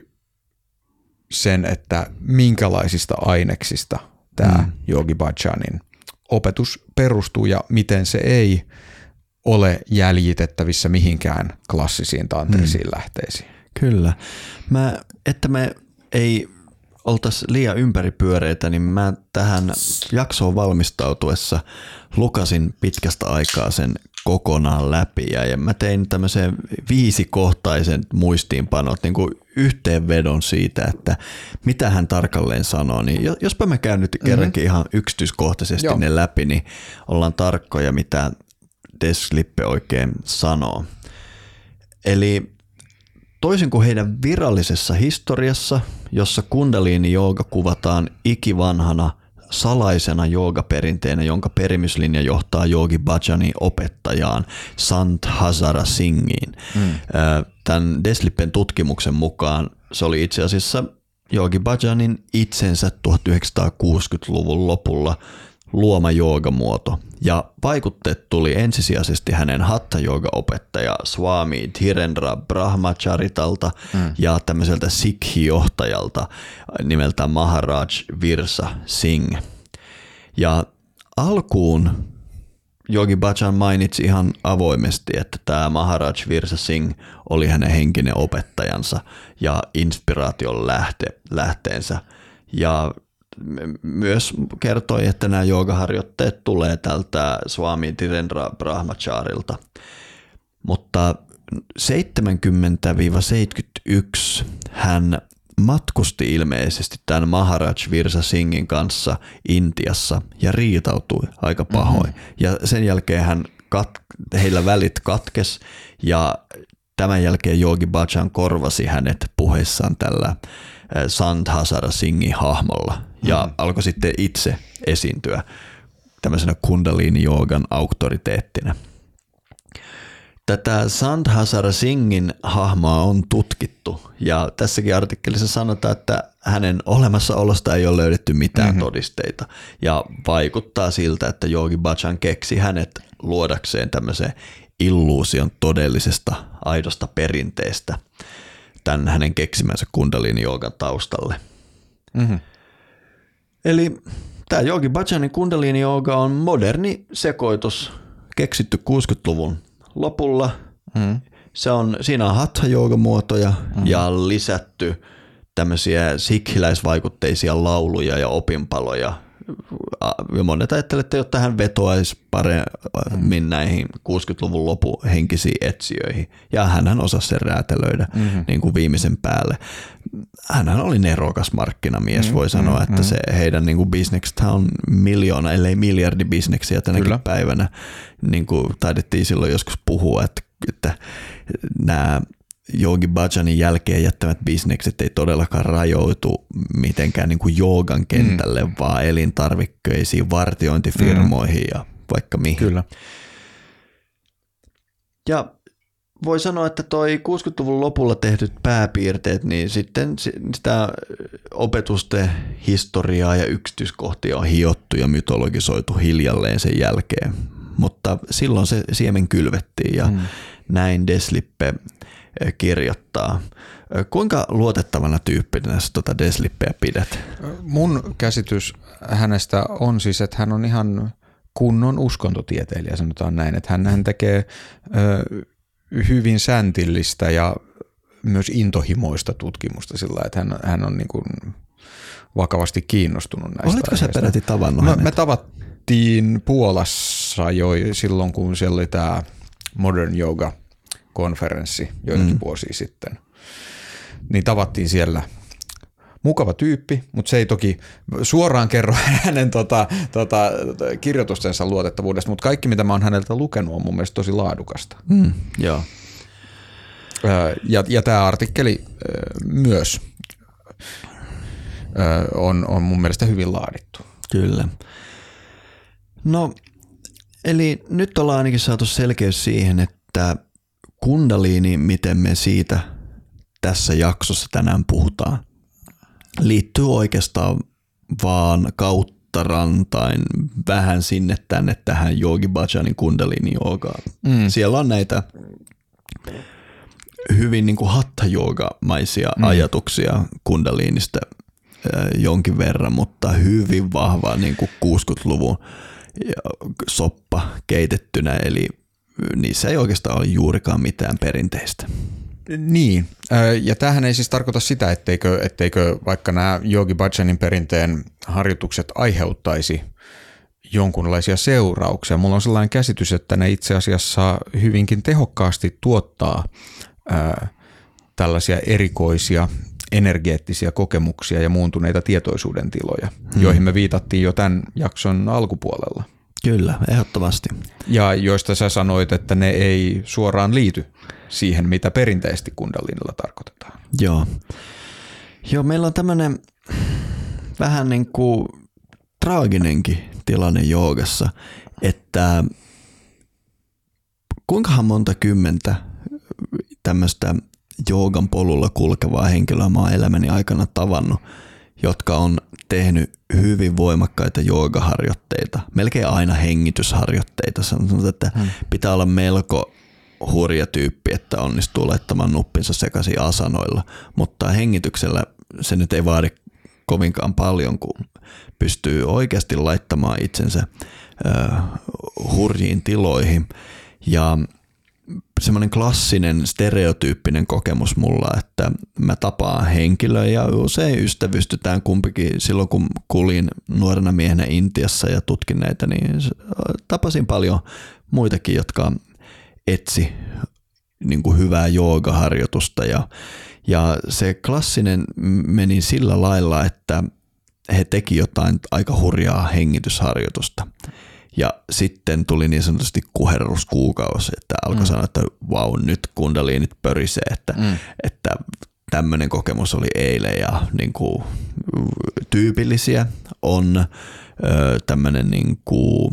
sen, että minkälaisista aineksista tämä hmm. Yogi Bhajanin opetus perustuu ja miten se ei ole jäljitettävissä mihinkään klassisiin tantrisiin hmm. lähteisiin. Kyllä. Mä, että me ei oltaisi liian ympäripyöreitä, niin mä tähän jaksoon valmistautuessa lukasin pitkästä aikaa sen kokonaan läpi ja mä tein tämmöisen viisikohtaisen muistiinpanot, niin kuin yhteenvedon siitä, että mitä hän tarkalleen sanoo, niin jospa mä käyn nyt kerrankin mm-hmm. ihan yksityiskohtaisesti Joo. ne läpi, niin ollaan tarkkoja, mitä Deslippe oikein sanoo. Eli toisin kuin heidän virallisessa historiassa, jossa kundaliini jooga kuvataan ikivanhana salaisena joogaperinteenä, jonka perimyslinja johtaa Yogi Bhajanin opettajaan Sant Hazara Singhiin. Mm. Tämän Deslippen tutkimuksen mukaan se oli itse asiassa Yogi Bhajanin itsensä 1960-luvun lopulla luoma joogamuoto ja vaikutteet tuli ensisijaisesti hänen hatta opettaja Swami Dhirendra Brahmacharitalta mm. ja tämmöiseltä Sikhi-johtajalta nimeltä Maharaj Virsa Singh. Ja alkuun Yogi Bhajan mainitsi ihan avoimesti, että tämä Maharaj Virsa Singh oli hänen henkinen opettajansa ja inspiraation lähte, lähteensä. Ja myös kertoi, että nämä joogaharjoitteet tulee tältä Swami Tirendra Brahmacharilta. Mutta 70-71 hän matkusti ilmeisesti tämän Maharaj Virsa Singin kanssa Intiassa ja riitautui aika pahoin. Mm-hmm. Ja sen jälkeen hän kat, heillä välit katkes ja tämän jälkeen Yogi Bhajan korvasi hänet puheissaan tällä Sant Hazara Singin hahmolla ja mm. alkoi sitten itse esiintyä tämmöisenä kundalini-joogan auktoriteettina. Tätä Sant Hazara Singin hahmoa on tutkittu ja tässäkin artikkelissa sanotaan, että hänen olemassaolosta ei ole löydetty mitään mm-hmm. todisteita ja vaikuttaa siltä, että Yogi Bhajan keksi hänet luodakseen tämmöisen illuusion todellisesta aidosta perinteestä tämän hänen keksimänsä kundalini joogan taustalle. Mm-hmm. Eli tämä Yogi Bhajanin kundalini jooga on moderni sekoitus, keksitty 60-luvun lopulla. Mm. Se on, siinä on hatha muotoja mm. ja lisätty tämmöisiä sikhiläisvaikutteisia lauluja ja opinpaloja monet ajattelevat, että jotta hän vetoaisi paremmin mm. näihin 60-luvun lopun henkisiin etsijöihin. Ja hän osasi sen räätälöidä mm-hmm. niin kuin viimeisen päälle. Hän oli nerokas markkinamies, mm-hmm. voi sanoa, että mm-hmm. se heidän niin kuin bisnekset on miljoona, ellei miljardi bisneksiä tänäkin Kyllä. päivänä. Niin kuin taidettiin silloin joskus puhua, että, että nämä Yogi Bhajanin jälkeen jättämät bisnekset ei todellakaan rajoitu mitenkään niin kuin joogan kentälle, mm. vaan elintarvikkeisiin, vartiointifirmoihin mm. ja vaikka mihin. Kyllä. Ja voi sanoa, että toi 60-luvun lopulla tehdyt pääpiirteet, niin sitten sitä opetusten historiaa ja yksityiskohtia on hiottu ja mytologisoitu hiljalleen sen jälkeen. Mutta silloin se siemen kylvettiin ja mm. näin Deslippe kirjoittaa. Kuinka luotettavana tyyppinä sä tuota Deslippeä pidät? Mun käsitys hänestä on siis, että hän on ihan kunnon uskontotieteilijä, sanotaan näin. Että hän, hän tekee ö, hyvin säntillistä ja myös intohimoista tutkimusta sillä että hän, hän on niin kuin vakavasti kiinnostunut näistä Olitko aiheista. sä peräti tavannut me, me tavattiin Puolassa jo silloin, kun siellä oli tämä Modern Yoga – konferenssi joitakin mm. vuosia sitten. Niin tavattiin siellä mukava tyyppi, mutta se ei toki suoraan kerro hänen tota, tota, kirjoitustensa luotettavuudesta, mutta kaikki mitä mä oon häneltä lukenut on mun mielestä tosi laadukasta. Mm, joo. Ja, ja tämä artikkeli myös on, on mun mielestä hyvin laadittu. Kyllä. No, eli nyt ollaan ainakin saatu selkeys siihen, että kundaliini, miten me siitä tässä jaksossa tänään puhutaan, liittyy oikeastaan vaan kautta rantain vähän sinne tänne tähän Yogi Bhajanin kundaliini joogaan. Mm. Siellä on näitä hyvin niin kuin hatta maisia mm. ajatuksia kundaliinista jonkin verran, mutta hyvin vahva niin kuin 60-luvun soppa keitettynä, eli niissä ei oikeastaan ole juurikaan mitään perinteistä. Niin, ja tämähän ei siis tarkoita sitä, etteikö, etteikö vaikka nämä Yogi Bhajanin perinteen harjoitukset aiheuttaisi jonkunlaisia seurauksia. Mulla on sellainen käsitys, että ne itse asiassa hyvinkin tehokkaasti tuottaa ää, tällaisia erikoisia energeettisiä kokemuksia ja muuntuneita tietoisuuden tiloja, hmm. joihin me viitattiin jo tämän jakson alkupuolella. Kyllä, ehdottomasti. Ja joista sä sanoit, että ne ei suoraan liity siihen, mitä perinteisesti kundalinilla tarkoitetaan. Joo. Joo, meillä on tämmöinen vähän niin kuin traaginenkin tilanne joogassa, että kuinkahan monta kymmentä tämmöistä joogan polulla kulkevaa henkilöä mä oon elämäni aikana tavannut, jotka on tehnyt hyvin voimakkaita joogaharjoitteita, melkein aina hengitysharjoitteita. Sanotaan, että hmm. pitää olla melko hurja tyyppi, että onnistuu laittamaan nuppinsa sekaisin asanoilla, mutta hengityksellä se nyt ei vaadi kovinkaan paljon, kun pystyy oikeasti laittamaan itsensä hurjiin tiloihin. Ja semmoinen klassinen stereotyyppinen kokemus mulla, että mä tapaan henkilöä ja usein ystävystytään kumpikin silloin, kun kulin nuorena miehenä Intiassa ja tutkin näitä, niin tapasin paljon muitakin, jotka etsi niin kuin hyvää joogaharjoitusta ja, ja se klassinen meni sillä lailla, että he teki jotain aika hurjaa hengitysharjoitusta. Ja sitten tuli niin sanotusti kuherruskuukausi, että alkoi mm. sanoa, että vau, wow, nyt kundaliinit pörisee, että, mm. että tämmöinen kokemus oli eilen ja niin kuin, tyypillisiä on tämmöinen niin kuin,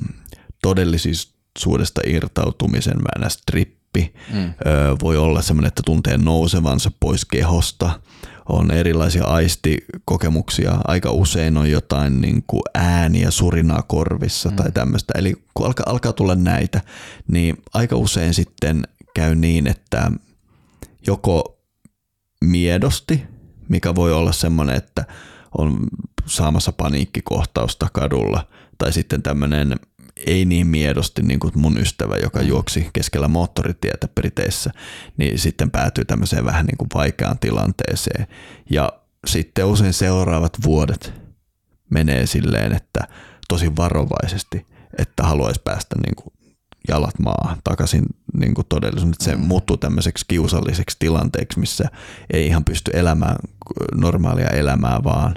todellisuudesta irtautumisen väänä strippi. Mm. voi olla semmoinen, että tuntee nousevansa pois kehosta on erilaisia aistikokemuksia. Aika usein on jotain niin kuin ääniä surinaa korvissa mm. tai tämmöistä. Eli kun alkaa, alkaa tulla näitä, niin aika usein sitten käy niin, että joko miedosti, mikä voi olla semmoinen, että on saamassa paniikkikohtausta kadulla, tai sitten tämmöinen ei niin miedosti niin kuin mun ystävä, joka mm. juoksi keskellä moottoritietä Briteissä, niin sitten päätyy tämmöiseen vähän niin kuin vaikeaan tilanteeseen. Ja sitten usein seuraavat vuodet menee silleen, että tosi varovaisesti, että haluaisi päästä niin kuin jalat maa takaisin niin kuin todellisuuden, se mm. muuttuu tämmöiseksi kiusalliseksi tilanteeksi, missä ei ihan pysty elämään normaalia elämää, vaan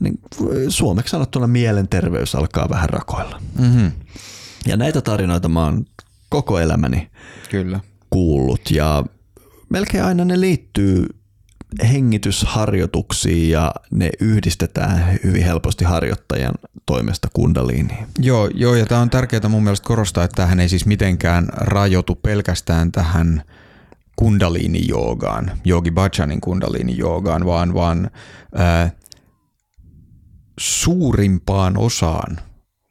niin suomeksi sanottuna mielenterveys alkaa vähän rakoilla. Mm-hmm. Ja näitä tarinoita mä oon koko elämäni Kyllä. kuullut ja melkein aina ne liittyy hengitysharjoituksiin ja ne yhdistetään hyvin helposti harjoittajan toimesta kundaliiniin. Joo, joo ja tämä on tärkeää mun mielestä korostaa, että tähän ei siis mitenkään rajoitu pelkästään tähän kundaliini-joogaan, Yogi Bhajanin kundaliini-joogaan, vaan, vaan ää, suurimpaan osaan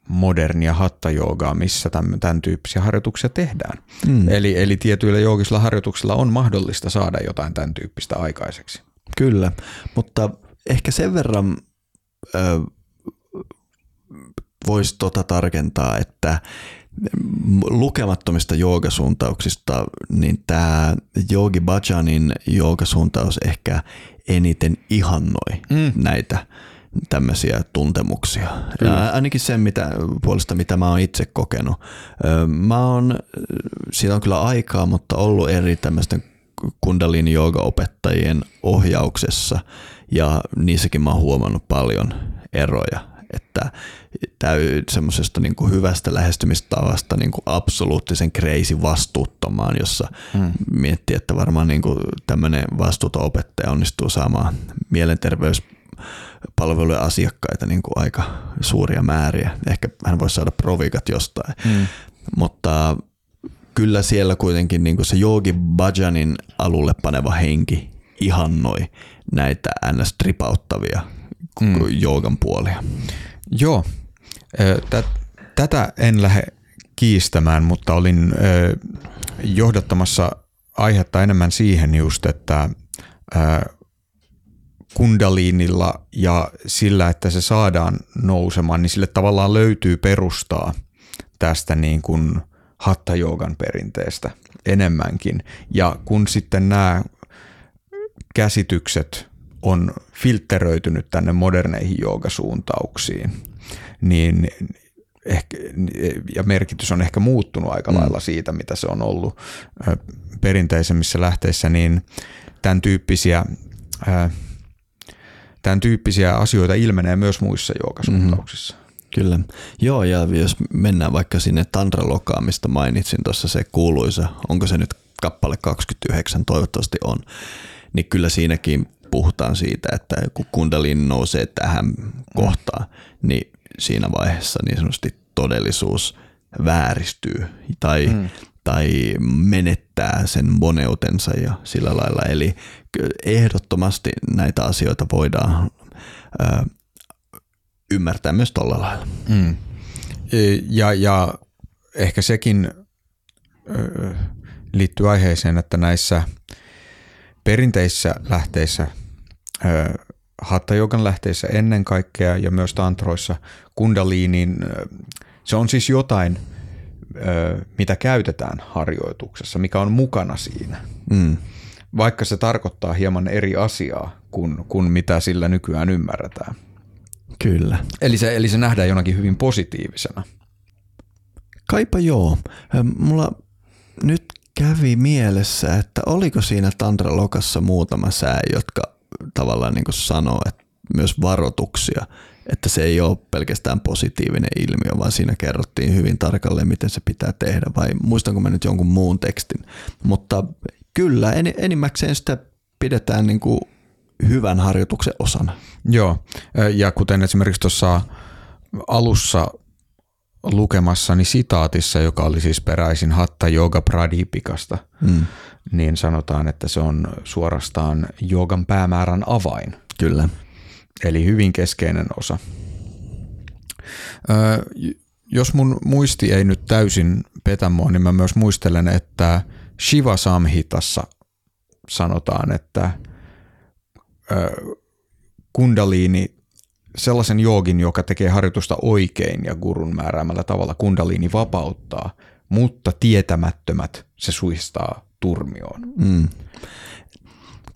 modernia hattajoogaa, missä tämän, tämän tyyppisiä harjoituksia tehdään. Mm. Eli, eli tietyillä joogisilla harjoituksilla on mahdollista saada jotain tämän tyyppistä aikaiseksi. Kyllä, mutta ehkä sen verran ö, voisi tota tarkentaa, että lukemattomista joogasuuntauksista, niin tämä Yogi Bhajanin joogasuuntaus ehkä eniten ihannoi mm. näitä tämmöisiä tuntemuksia. Ja ainakin sen mitä, puolesta, mitä mä oon itse kokenut. Mä oon, siitä on kyllä aikaa, mutta ollut eri tämmöisten kundalini opettajien ohjauksessa ja niissäkin mä oon huomannut paljon eroja että täy, semmoisesta niin kuin hyvästä lähestymistavasta niin kuin absoluuttisen crazy vastuuttomaan, jossa hmm. miettii, että varmaan niin kuin tämmöinen vastuuton opettaja onnistuu saamaan mielenterveys palvelujen asiakkaita niin kuin aika suuria määriä. Ehkä hän voisi saada provikat jostain. Mm. Mutta kyllä siellä kuitenkin niin kuin se Yogi Bhajanin alulle paneva henki ihannoi näitä ns. tripauttavia mm. joogan puolia. Joo, tätä en lähde kiistämään, mutta olin johdattamassa aihetta enemmän siihen just, että kundaliinilla ja sillä, että se saadaan nousemaan, niin sille tavallaan löytyy perustaa tästä niin kuin hatta perinteestä enemmänkin. Ja kun sitten nämä käsitykset on filtteröitynyt tänne moderneihin joogasuuntauksiin, niin ehkä, ja merkitys on ehkä muuttunut aika mm. lailla siitä, mitä se on ollut perinteisemmissä lähteissä, niin tämän tyyppisiä tämän tyyppisiä asioita ilmenee myös muissa joogasuuntauksissa. Mm-hmm. Kyllä. Joo, ja jos mennään vaikka sinne Tantra-lokaan, mistä mainitsin tuossa se kuuluisa, onko se nyt kappale 29, toivottavasti on, niin kyllä siinäkin puhutaan siitä, että kun kundalin nousee tähän kohtaan, niin siinä vaiheessa niin sanotusti todellisuus vääristyy tai, mm. tai menettää sen boneutensa ja sillä lailla. Eli ehdottomasti näitä asioita voidaan ö, ymmärtää myös tuolla lailla. Mm. Ja, ja ehkä sekin ö, liittyy aiheeseen, että näissä perinteisissä lähteissä, jogan lähteissä ennen kaikkea ja myös tantroissa kundaliinin, se on siis jotain, mitä käytetään harjoituksessa, mikä on mukana siinä. Mm. Vaikka se tarkoittaa hieman eri asiaa kuin, kuin mitä sillä nykyään ymmärretään. Kyllä. Eli se, eli se nähdään jonakin hyvin positiivisena. Kaipa joo. Mulla nyt kävi mielessä, että oliko siinä Tantra Lokassa muutama sää, jotka tavallaan niin sanoo, että myös varoituksia, että se ei ole pelkästään positiivinen ilmiö, vaan siinä kerrottiin hyvin tarkalleen, miten se pitää tehdä, vai muistanko mä nyt jonkun muun tekstin. Mutta kyllä, en, enimmäkseen sitä pidetään niin kuin hyvän harjoituksen osana. Joo, ja kuten esimerkiksi tuossa alussa lukemassani sitaatissa, joka oli siis peräisin Hatta Yoga Pradipikasta, mm. niin sanotaan, että se on suorastaan joogan päämäärän avain. Kyllä. Eli hyvin keskeinen osa. Jos mun muisti ei nyt täysin petä mua, niin mä myös muistelen, että Shiva Samhitassa sanotaan, että kundaliini sellaisen joogin, joka tekee harjoitusta oikein ja gurun määräämällä tavalla kundaliini vapauttaa, mutta tietämättömät se suistaa turmioon. Mm.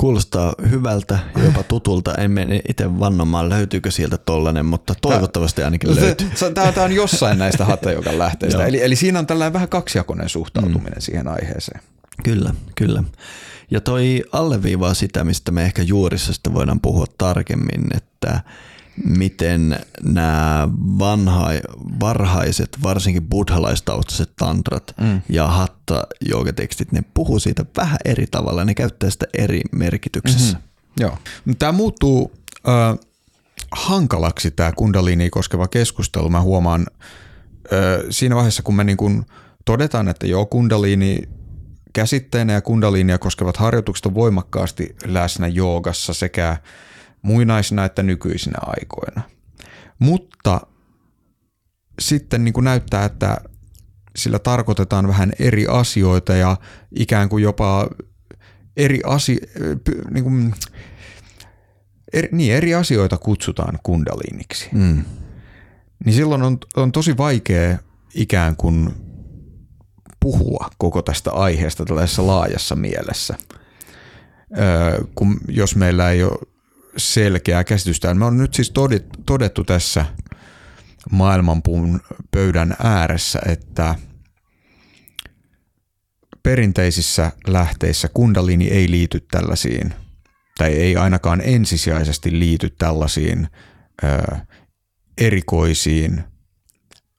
Kuulostaa hyvältä ja jopa tutulta. En mene itse vannomaan, löytyykö sieltä tollanen, mutta toivottavasti ainakin löytyy. Tämä on jossain näistä Hatha lähteistä. eli, eli siinä on tällainen vähän kaksijakoinen suhtautuminen mm. siihen aiheeseen. Kyllä, kyllä. Ja toi alleviivaa sitä, mistä me ehkä juurissa voidaan puhua tarkemmin, että miten nämä vanha, varhaiset, varsinkin buddhalaistaustaiset tantrat mm. ja hatta joogatekstit, ne puhuu siitä vähän eri tavalla, ne käyttää sitä eri merkityksessä. Mm-hmm. Joo. Tämä muuttuu äh, hankalaksi tämä kundaliini koskeva keskustelu. Mä huomaan äh, siinä vaiheessa, kun me niin kun todetaan, että joo, kundaliini käsitteenä ja kundaliinia koskevat harjoitukset on voimakkaasti läsnä joogassa sekä – muinaisina että nykyisinä aikoina. Mutta sitten niin kuin näyttää, että sillä tarkoitetaan vähän eri asioita ja ikään kuin jopa eri, asi, niin kuin, eri, niin, eri asioita kutsutaan kundaliiniksi. Mm. Niin silloin on, on tosi vaikea ikään kuin puhua koko tästä aiheesta tällaisessa laajassa mielessä. Öö, kun, jos meillä ei ole selkeää käsitystä. Me on nyt siis todettu tässä maailmanpuun pöydän ääressä, että perinteisissä lähteissä kundalini ei liity tällaisiin, tai ei ainakaan ensisijaisesti liity tällaisiin ö, erikoisiin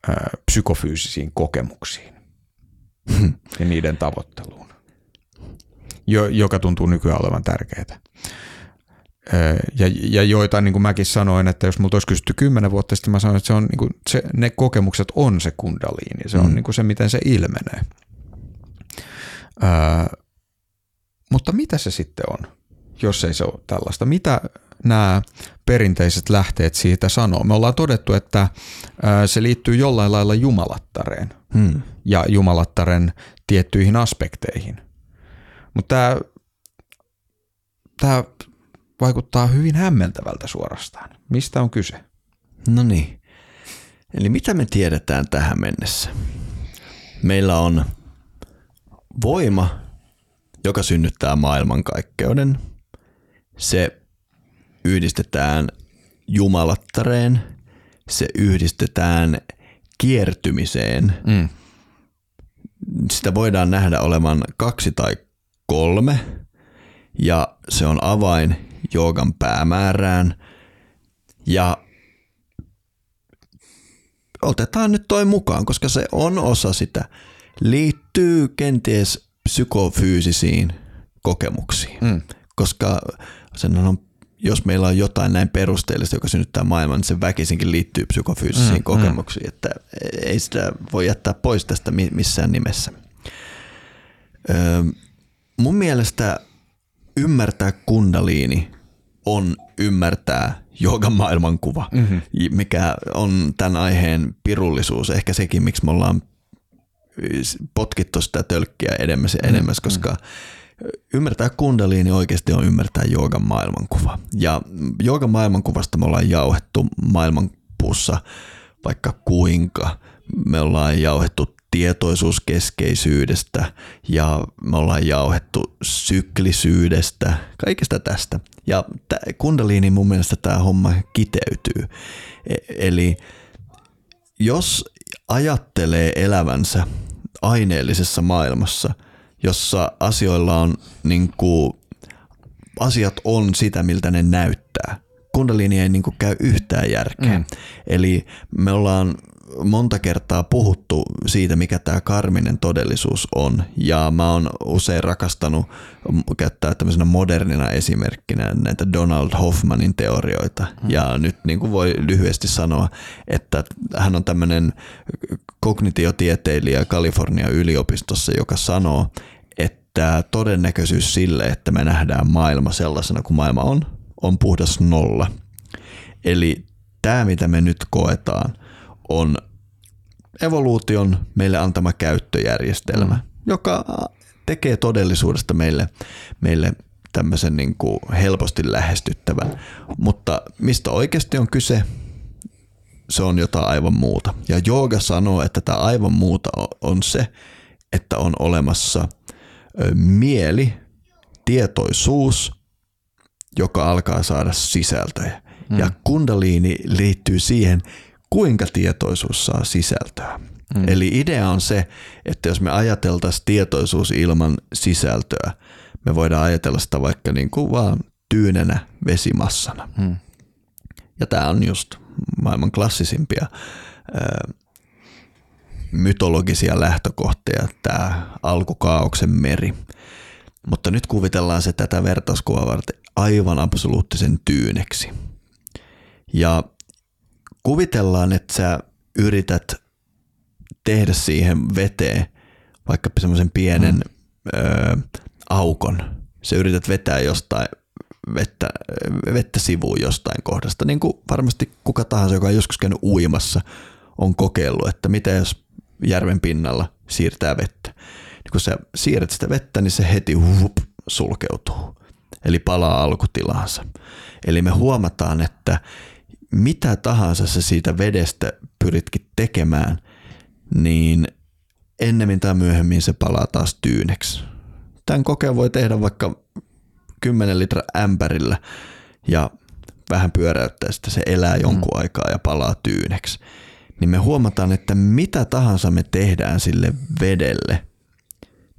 ö, psykofyysisiin kokemuksiin ja niiden tavoitteluun, jo, joka tuntuu nykyään olevan tärkeää ja, ja joita niin kuin mäkin sanoin, että jos multa olisi kysytty kymmenen vuotta sitten, mä sanoin, että se on, niin kuin, se, ne kokemukset on se kundaliini, se on mm. niin kuin se, miten se ilmenee. Ää, mutta mitä se sitten on, jos ei se ole tällaista? Mitä nämä perinteiset lähteet siitä sanoo? Me ollaan todettu, että ää, se liittyy jollain lailla jumalattareen mm. ja jumalattaren tiettyihin aspekteihin. Mutta tämä, tämä vaikuttaa hyvin hämmentävältä suorastaan. Mistä on kyse? No niin. Eli mitä me tiedetään tähän mennessä? Meillä on voima, joka synnyttää maailmankaikkeuden. Se yhdistetään jumalattareen, se yhdistetään kiertymiseen. Mm. Sitä voidaan nähdä olevan kaksi tai kolme, ja se on avain –ヨ o ガ n päämäärään. Ja otetaan nyt toi mukaan, koska se on osa sitä. Liittyy kenties psykofyysisiin kokemuksiin, mm. koska sen on, jos meillä on jotain näin perusteellista, joka synnyttää maailman, niin se väkisinkin liittyy psykofyysisiin mm, kokemuksiin, mm. että ei sitä voi jättää pois tästä missään nimessä. Öö, mun mielestä ymmärtää kundaliini on ymmärtää joogan maailmankuva, mm-hmm. mikä on tämän aiheen pirullisuus. Ehkä sekin, miksi me ollaan potkittu sitä tölkkiä edemmäs ja mm-hmm. koska ymmärtää kundaliini oikeasti on ymmärtää joogan maailmankuva. Ja joogan maailmankuvasta me ollaan jauhettu maailmanpuussa vaikka kuinka. Me ollaan jauhettu tietoisuuskeskeisyydestä ja me ollaan jauhettu syklisyydestä, kaikesta tästä. Ja kundaliini mun mielestä tämä homma kiteytyy. E- eli jos ajattelee elävänsä aineellisessa maailmassa, jossa asioilla on niin kuin, asiat on sitä, miltä ne näyttää. Kundaliini ei niin kuin käy yhtään järkeä. Mm. Eli me ollaan monta kertaa puhuttu siitä, mikä tämä karminen todellisuus on. Ja mä oon usein rakastanut käyttää tämmöisenä modernina esimerkkinä näitä Donald Hoffmanin teorioita. Hmm. Ja nyt niin kuin voi lyhyesti sanoa, että hän on tämmöinen kognitiotieteilijä Kalifornian yliopistossa, joka sanoo, että todennäköisyys sille, että me nähdään maailma sellaisena kuin maailma on, on puhdas nolla. Eli tämä, mitä me nyt koetaan – on evoluution meille antama käyttöjärjestelmä, mm. joka tekee todellisuudesta meille, meille tämmöisen niin kuin helposti lähestyttävän. Mutta mistä oikeasti on kyse, se on jotain aivan muuta. Ja jooga sanoo, että tämä aivan muuta on se, että on olemassa mieli, tietoisuus, joka alkaa saada sisältöjä. Mm. Ja kundaliini liittyy siihen, kuinka tietoisuus saa sisältöä. Mm. Eli idea on se, että jos me ajateltaisiin tietoisuus ilman sisältöä, me voidaan ajatella sitä vaikka niin kuin vaan tyynenä vesimassana. Mm. Ja tämä on just maailman klassisimpia ää, mytologisia lähtökohtia, tämä alkukaauksen meri. Mutta nyt kuvitellaan se tätä vertauskuvaa varten aivan absoluuttisen tyyneksi. Ja kuvitellaan, että sä yrität tehdä siihen veteen vaikka semmoisen pienen mm. ö, aukon. Sä yrität vetää jostain vettä, vettä sivuun jostain kohdasta. Niin kuin varmasti kuka tahansa, joka on joskus käynyt uimassa, on kokeillut, että mitä jos järven pinnalla siirtää vettä. Niin kun sä siirrät sitä vettä, niin se heti hup, sulkeutuu. Eli palaa alkutilaansa. Eli me huomataan, että mitä tahansa sä siitä vedestä pyritkin tekemään, niin ennemmin tai myöhemmin se palaa taas tyyneksi. Tämän kokeen voi tehdä vaikka 10 litra ämpärillä ja vähän pyöräyttää sitä, se elää mm. jonkun mm. aikaa ja palaa tyyneksi. Niin me huomataan, että mitä tahansa me tehdään sille vedelle,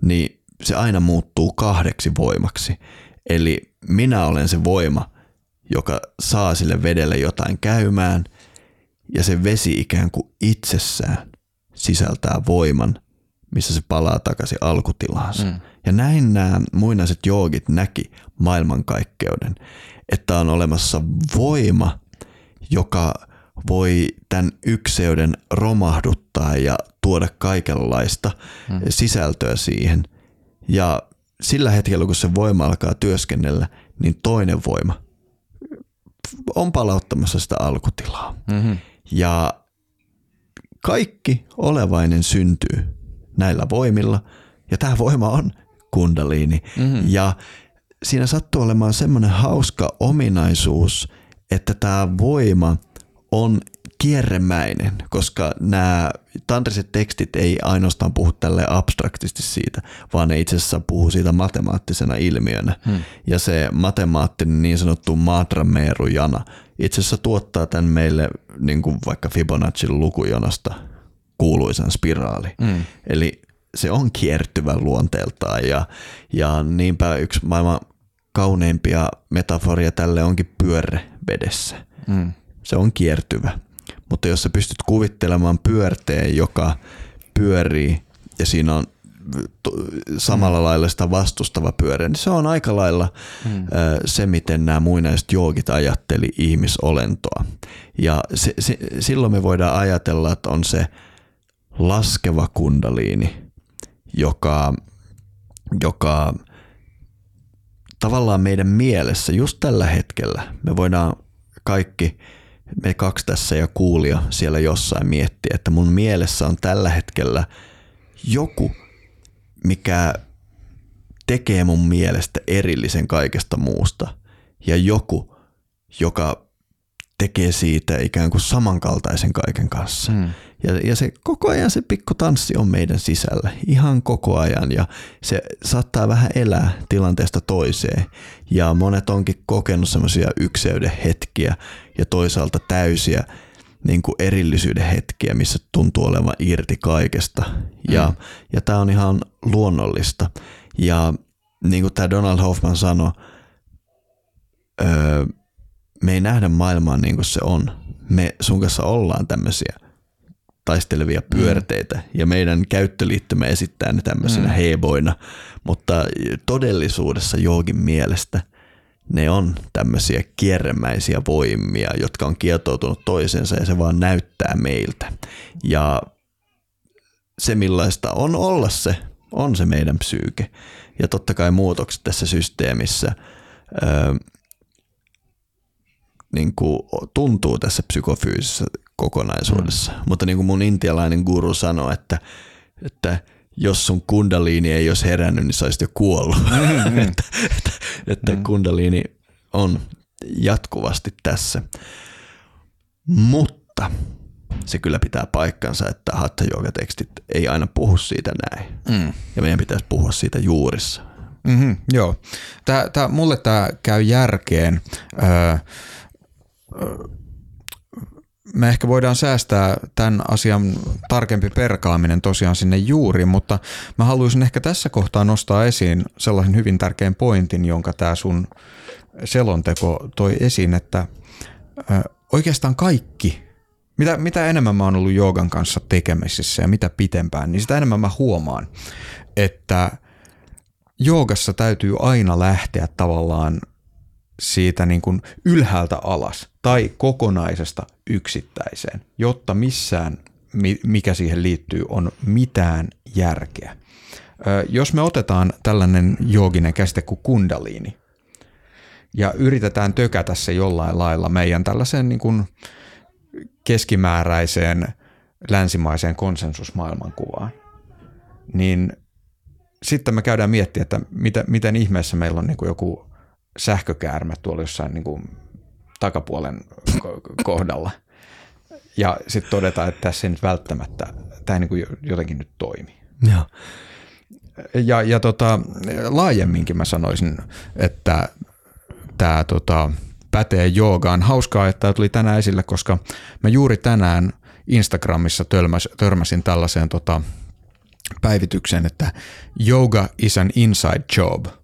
niin se aina muuttuu kahdeksi voimaksi. Eli minä olen se voima, joka saa sille vedelle jotain käymään ja se vesi ikään kuin itsessään sisältää voiman, missä se palaa takaisin alkutilaansa. Mm. Ja näin nämä muinaiset joogit näki maailmankaikkeuden, että on olemassa voima, joka voi tämän ykseyden romahduttaa ja tuoda kaikenlaista mm. sisältöä siihen. Ja sillä hetkellä, kun se voima alkaa työskennellä, niin toinen voima on palauttamassa sitä alkutilaa. Mm-hmm. Ja kaikki olevainen syntyy näillä voimilla, ja tämä voima on kundaliini. Mm-hmm. Ja siinä sattuu olemaan semmoinen hauska ominaisuus, että tämä voima on kierremäinen, koska nämä tantriset tekstit ei ainoastaan puhu tälle abstraktisti siitä, vaan ne itse asiassa puhuu siitä matemaattisena ilmiönä. Hmm. Ja se matemaattinen niin sanottu matrameerujana itse asiassa tuottaa tämän meille niin kuin vaikka Fibonacin lukujonasta kuuluisan spiraali. Hmm. Eli se on kiertyvä luonteeltaan ja, ja niinpä yksi maailman kauneimpia metaforia tälle onkin pyörre vedessä. Hmm. Se on kiertyvä mutta jos sä pystyt kuvittelemaan pyörteen, joka pyörii ja siinä on samalla mm. lailla sitä vastustava pyörä, niin se on aika lailla mm. se, miten nämä muinaiset joogit ajatteli ihmisolentoa. Ja se, se, silloin me voidaan ajatella, että on se laskeva kundaliini, joka, joka tavallaan meidän mielessä just tällä hetkellä me voidaan kaikki me kaksi tässä ja kuulia siellä jossain miettiä, että mun mielessä on tällä hetkellä joku, mikä tekee mun mielestä erillisen kaikesta muusta ja joku, joka tekee siitä ikään kuin samankaltaisen kaiken kanssa. Hmm. Ja, ja se koko ajan se pikku tanssi on meidän sisällä, ihan koko ajan ja se saattaa vähän elää tilanteesta toiseen. Ja monet onkin kokenut semmoisia ykseyden hetkiä ja toisaalta täysiä niin kuin erillisyyden hetkiä, missä tuntuu olevan irti kaikesta. Ja, mm. ja tämä on ihan luonnollista. Ja niin kuin tämä Donald Hoffman sanoi, öö, me ei nähdä maailmaa niin kuin se on. Me sun kanssa ollaan tämmöisiä taistelevia mm. pyörteitä mm. ja meidän käyttöliittymä esittää ne tämmöisenä mm. heboina, mutta todellisuudessa joogin mielestä ne on tämmöisiä kierremäisiä voimia, jotka on kietoutunut toisensa ja se vaan näyttää meiltä. Ja se millaista on olla se, on se meidän psyyke. Ja totta kai muutokset tässä systeemissä öö, niin kuin tuntuu tässä psykofyysisessä kokonaisuudessa. Mm. Mutta niin kuin mun intialainen guru sanoi, että, että jos sun kundaliini ei olisi herännyt, niin sä olisit jo kuollut. Mm, mm. että että, että mm. kundaliini on jatkuvasti tässä. Mutta se kyllä pitää paikkansa, että hatha tekstit ei aina puhu siitä näin. Mm. Ja meidän pitäisi puhua siitä juurissa. Mm-hmm, joo. Tää, tää, mulle tämä käy järkeen. Öö, me ehkä voidaan säästää tämän asian tarkempi perkaaminen tosiaan sinne juuri, mutta mä haluaisin ehkä tässä kohtaa nostaa esiin sellaisen hyvin tärkeän pointin, jonka tämä sun selonteko toi esiin, että oikeastaan kaikki, mitä, mitä enemmän mä oon ollut joogan kanssa tekemisissä ja mitä pitempään, niin sitä enemmän mä huomaan, että joogassa täytyy aina lähteä tavallaan siitä niin kuin ylhäältä alas tai kokonaisesta yksittäiseen, jotta missään, mikä siihen liittyy, on mitään järkeä. Jos me otetaan tällainen jooginen käsite kuin kundaliini ja yritetään tökätä se jollain lailla meidän tällaiseen niin kuin keskimääräiseen länsimaiseen konsensusmaailmankuvaan, niin sitten me käydään miettiä, että miten, miten ihmeessä meillä on niin kuin joku sähkökäärmä tuolla jossain niin kuin takapuolen kohdalla. Ja sitten todetaan, että tässä ei nyt välttämättä, tämä ei niin kuin jotenkin nyt toimi. Ja, ja, ja tota, laajemminkin mä sanoisin, että tämä tota, pätee joogaan. Hauskaa, että tämä tuli tänään esille, koska mä juuri tänään Instagramissa törmäs, törmäsin tällaiseen tota, päivitykseen, että yoga is an inside job –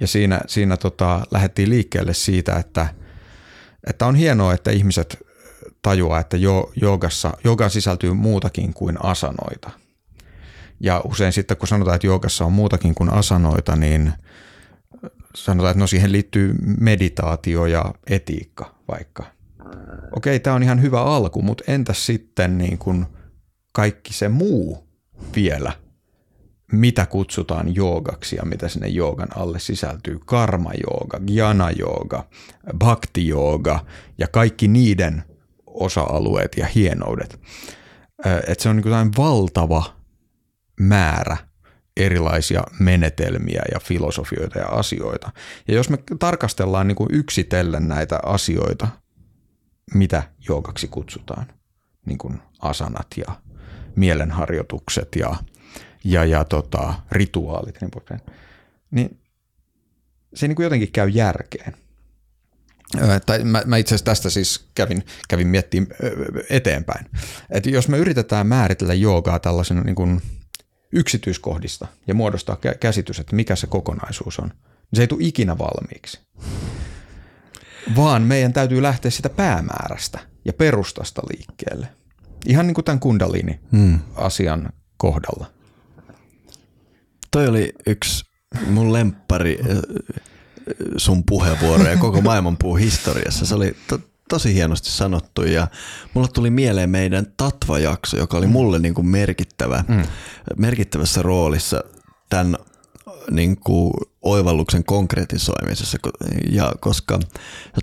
ja siinä, siinä tota, lähdettiin liikkeelle siitä, että, että on hienoa, että ihmiset tajuaa, että jo, joogassa, joogaan sisältyy muutakin kuin asanoita. Ja usein sitten kun sanotaan, että joogassa on muutakin kuin asanoita, niin sanotaan, että no siihen liittyy meditaatio ja etiikka vaikka. Okei, tämä on ihan hyvä alku, mutta entäs sitten niin kuin kaikki se muu vielä – mitä kutsutaan joogaksi ja mitä sinne joogan alle sisältyy. Karma-jooga, jana-jooga, bhakti-jooga ja kaikki niiden osa-alueet ja hienoudet. Että se on niin valtava määrä erilaisia menetelmiä ja filosofioita ja asioita. Ja jos me tarkastellaan niin kuin yksitellen näitä asioita, mitä joogaksi kutsutaan, niin kuin asanat ja mielenharjoitukset ja ja, ja tota, rituaalit niin poispäin, niin se niin kuin jotenkin käy järkeen. tai mä, mä itse asiassa tästä siis kävin, kävin miettimään eteenpäin. Että jos me yritetään määritellä joogaa tällaisena niin kuin yksityiskohdista ja muodostaa käsitys, että mikä se kokonaisuus on, niin se ei tule ikinä valmiiksi. Vaan meidän täytyy lähteä sitä päämäärästä – ja perustasta liikkeelle. Ihan niin kuin tämän kundaliini-asian kohdalla. Toi oli yksi mun lemppari sun puheenvuoroja koko maailmanpuun historiassa. Se oli to, tosi hienosti sanottu ja mulle tuli mieleen meidän Tatva-jakso, joka oli mulle niin kuin merkittävä, mm. merkittävässä roolissa tämän niin kuin oivalluksen konkretisoimisessa. Ja koska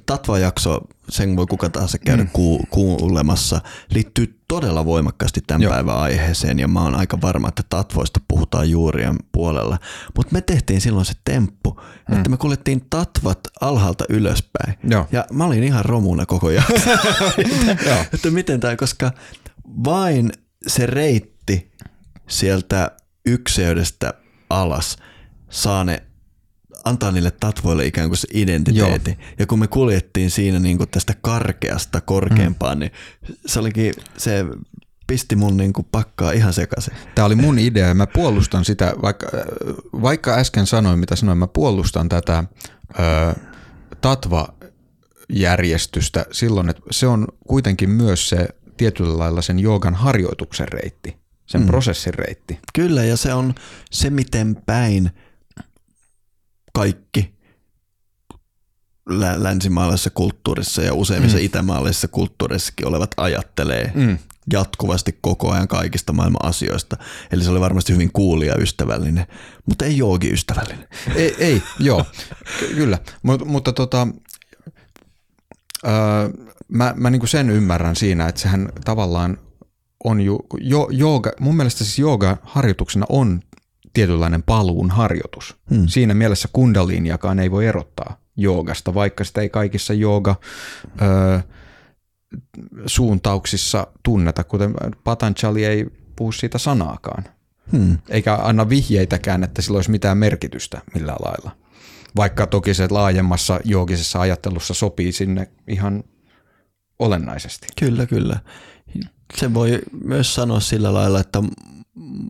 Tatva-jakso, sen voi kuka tahansa käydä mm. kuulemassa, liittyy todella voimakkaasti tämän Joo. päivän aiheeseen ja mä oon aika varma, että Tatvoista puhutaan juurien puolella. Mutta me tehtiin silloin se temppu, mm. että me kuljettiin Tatvat alhaalta ylöspäin. Joo. Ja mä olin ihan romuna koko ajan. että, että miten tämä, koska vain se reitti sieltä ykseydestä alas saa ne antaa niille tatvoille ikään kuin se identiteetti. Joo. Ja kun me kuljettiin siinä niin kuin tästä karkeasta korkeampaan, mm. niin se olikin, se pisti mun niin kuin pakkaa ihan sekaisin. Tämä oli mun idea ja mä puolustan sitä, vaikka, vaikka äsken sanoin mitä sanoin, mä puolustan tätä ö, tatva-järjestystä silloin, että se on kuitenkin myös se tietyllä lailla sen joogan harjoituksen reitti, sen mm. prosessin reitti. Kyllä ja se on se miten päin – kaikki länsimaalaisessa kulttuurissa ja useimmissa mm. itämaalaisissa kulttuureissakin olevat ajattelee mm. jatkuvasti koko ajan kaikista maailman asioista. Eli se oli varmasti hyvin kuulia ystävällinen, mutta ei joogi ystävällinen. Ei, ei joo, kyllä. Mut, mutta tota, öö, mä, mä niinku sen ymmärrän siinä, että sehän tavallaan on ju, jo, jooga, mun mielestä siis jooga harjoituksena on tietynlainen paluun harjoitus. Hmm. Siinä mielessä kundaliiniakaan ei voi erottaa joogasta, vaikka sitä ei kaikissa jooga ö, suuntauksissa tunneta, kuten Patanjali ei puhu siitä sanaakaan. Hmm. Eikä anna vihjeitäkään, että sillä olisi mitään merkitystä millään lailla. Vaikka toki se laajemmassa joogisessa ajattelussa sopii sinne ihan olennaisesti. Kyllä, kyllä. Se voi myös sanoa sillä lailla, että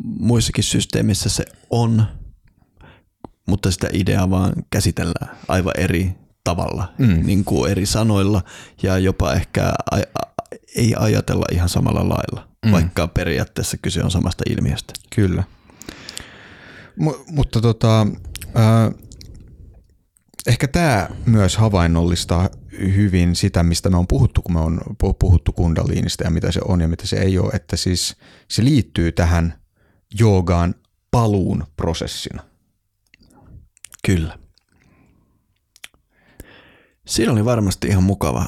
muissakin systeemissä se on, mutta sitä ideaa vaan käsitellään aivan eri tavalla, mm. niin kuin eri sanoilla ja jopa ehkä ei ajatella ihan samalla lailla, mm. vaikka periaatteessa kyse on samasta ilmiöstä. Kyllä. M- mutta tota, äh, ehkä tämä myös havainnollistaa hyvin sitä, mistä me on puhuttu, kun me on puhuttu kundaliinista ja mitä se on ja mitä se ei ole, että siis se liittyy tähän joogaan paluun prosessina. Kyllä. Siinä oli varmasti ihan mukava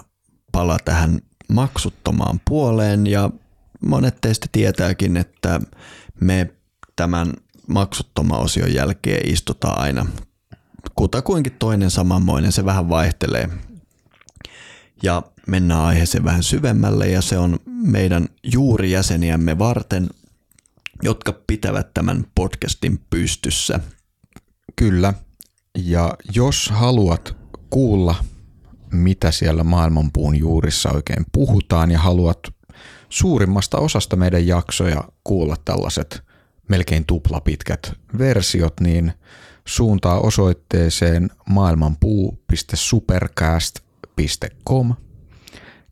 pala tähän maksuttomaan puoleen ja monet teistä tietääkin, että me tämän maksuttoman osion jälkeen istutaan aina kutakuinkin toinen samanmoinen, se vähän vaihtelee. Ja mennään aiheeseen vähän syvemmälle ja se on meidän juurijäseniämme varten, jotka pitävät tämän podcastin pystyssä. Kyllä. Ja jos haluat kuulla, mitä siellä maailmanpuun juurissa oikein puhutaan ja haluat suurimmasta osasta meidän jaksoja kuulla tällaiset melkein tuplapitkät versiot, niin – suuntaa osoitteeseen maailmanpuu.supercast.com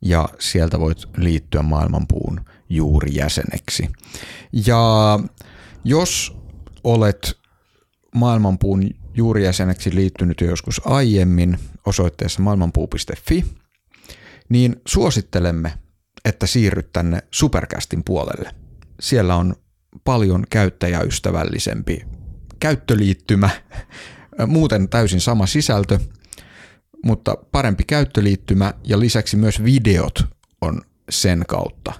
ja sieltä voit liittyä maailmanpuun juurijäseneksi. Ja jos olet maailmanpuun juurijäseneksi liittynyt jo joskus aiemmin osoitteessa maailmanpuu.fi, niin suosittelemme, että siirryt tänne Supercastin puolelle. Siellä on paljon käyttäjäystävällisempi käyttöliittymä, muuten täysin sama sisältö, mutta parempi käyttöliittymä ja lisäksi myös videot on sen kautta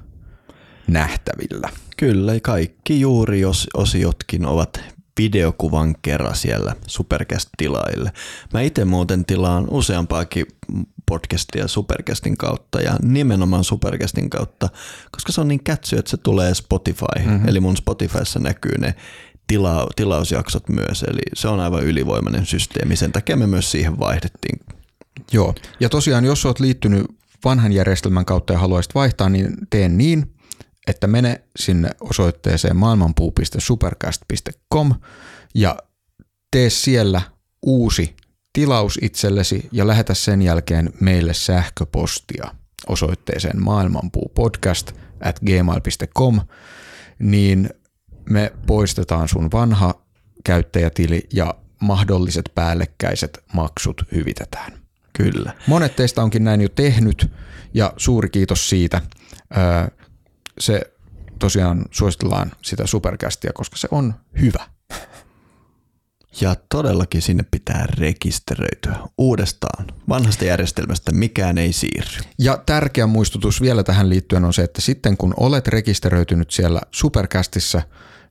nähtävillä. Kyllä, kaikki juuri jos osiotkin ovat videokuvan kerran siellä Supercast-tilaille. Mä itse muuten tilaan useampaakin podcastia Supercastin kautta ja nimenomaan Supercastin kautta, koska se on niin kätsy, että se tulee Spotify. Mm-hmm. Eli mun Spotifyssa näkyy ne tila, tilausjaksot myös, eli se on aivan ylivoimainen systeemi. Sen takia me myös siihen vaihdettiin. Joo, ja tosiaan jos olet liittynyt vanhan järjestelmän kautta ja haluaisit vaihtaa, niin teen niin, että mene sinne osoitteeseen maailmanpuu.supercast.com ja tee siellä uusi tilaus itsellesi ja lähetä sen jälkeen meille sähköpostia osoitteeseen maailmanpuupodcast at gmail.com, niin me poistetaan sun vanha käyttäjätili ja mahdolliset päällekkäiset maksut hyvitetään. Kyllä. Monet teistä onkin näin jo tehnyt ja suuri kiitos siitä. Se tosiaan suositellaan sitä superkästiä, koska se on hyvä. Ja todellakin sinne pitää rekisteröityä uudestaan. Vanhasta järjestelmästä mikään ei siirry. Ja tärkeä muistutus vielä tähän liittyen on se, että sitten kun olet rekisteröitynyt siellä Supercastissa,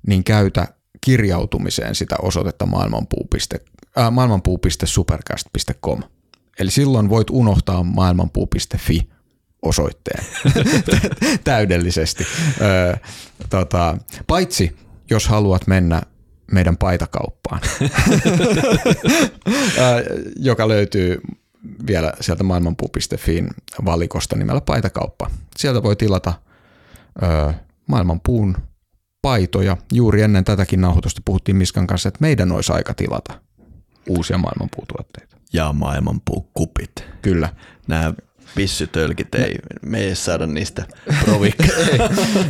niin käytä kirjautumiseen sitä osoitetta maailmanpuu.supercast.com. Äh, maailmanpuu.supercast.com. Eli silloin voit unohtaa maailmanpuu.fi osoitteen täydellisesti. Öö, tota, paitsi jos haluat mennä meidän paitakauppaan, joka löytyy vielä sieltä maailmanpuu.fiin valikosta nimellä paitakauppa. Sieltä voi tilata ö, maailmanpuun paitoja. Juuri ennen tätäkin nauhoitusta puhuttiin Miskan kanssa, että meidän olisi aika tilata uusia maailmanpuutuotteita. Ja maailmanpuukupit. Kyllä. Nämä pissytölkit ei, me ei saada niistä provikkeja. ei,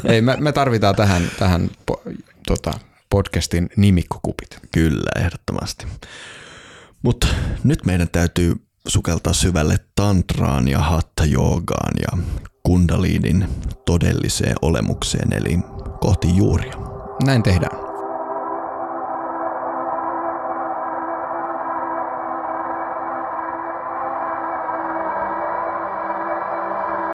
ei me, me tarvitaan tähän, tähän po, tota, podcastin nimikkokupit. Kyllä, ehdottomasti. Mutta nyt meidän täytyy sukeltaa syvälle tantraan ja hatta-joogaan ja kundaliinin todelliseen olemukseen, eli kohti juuria. Näin tehdään.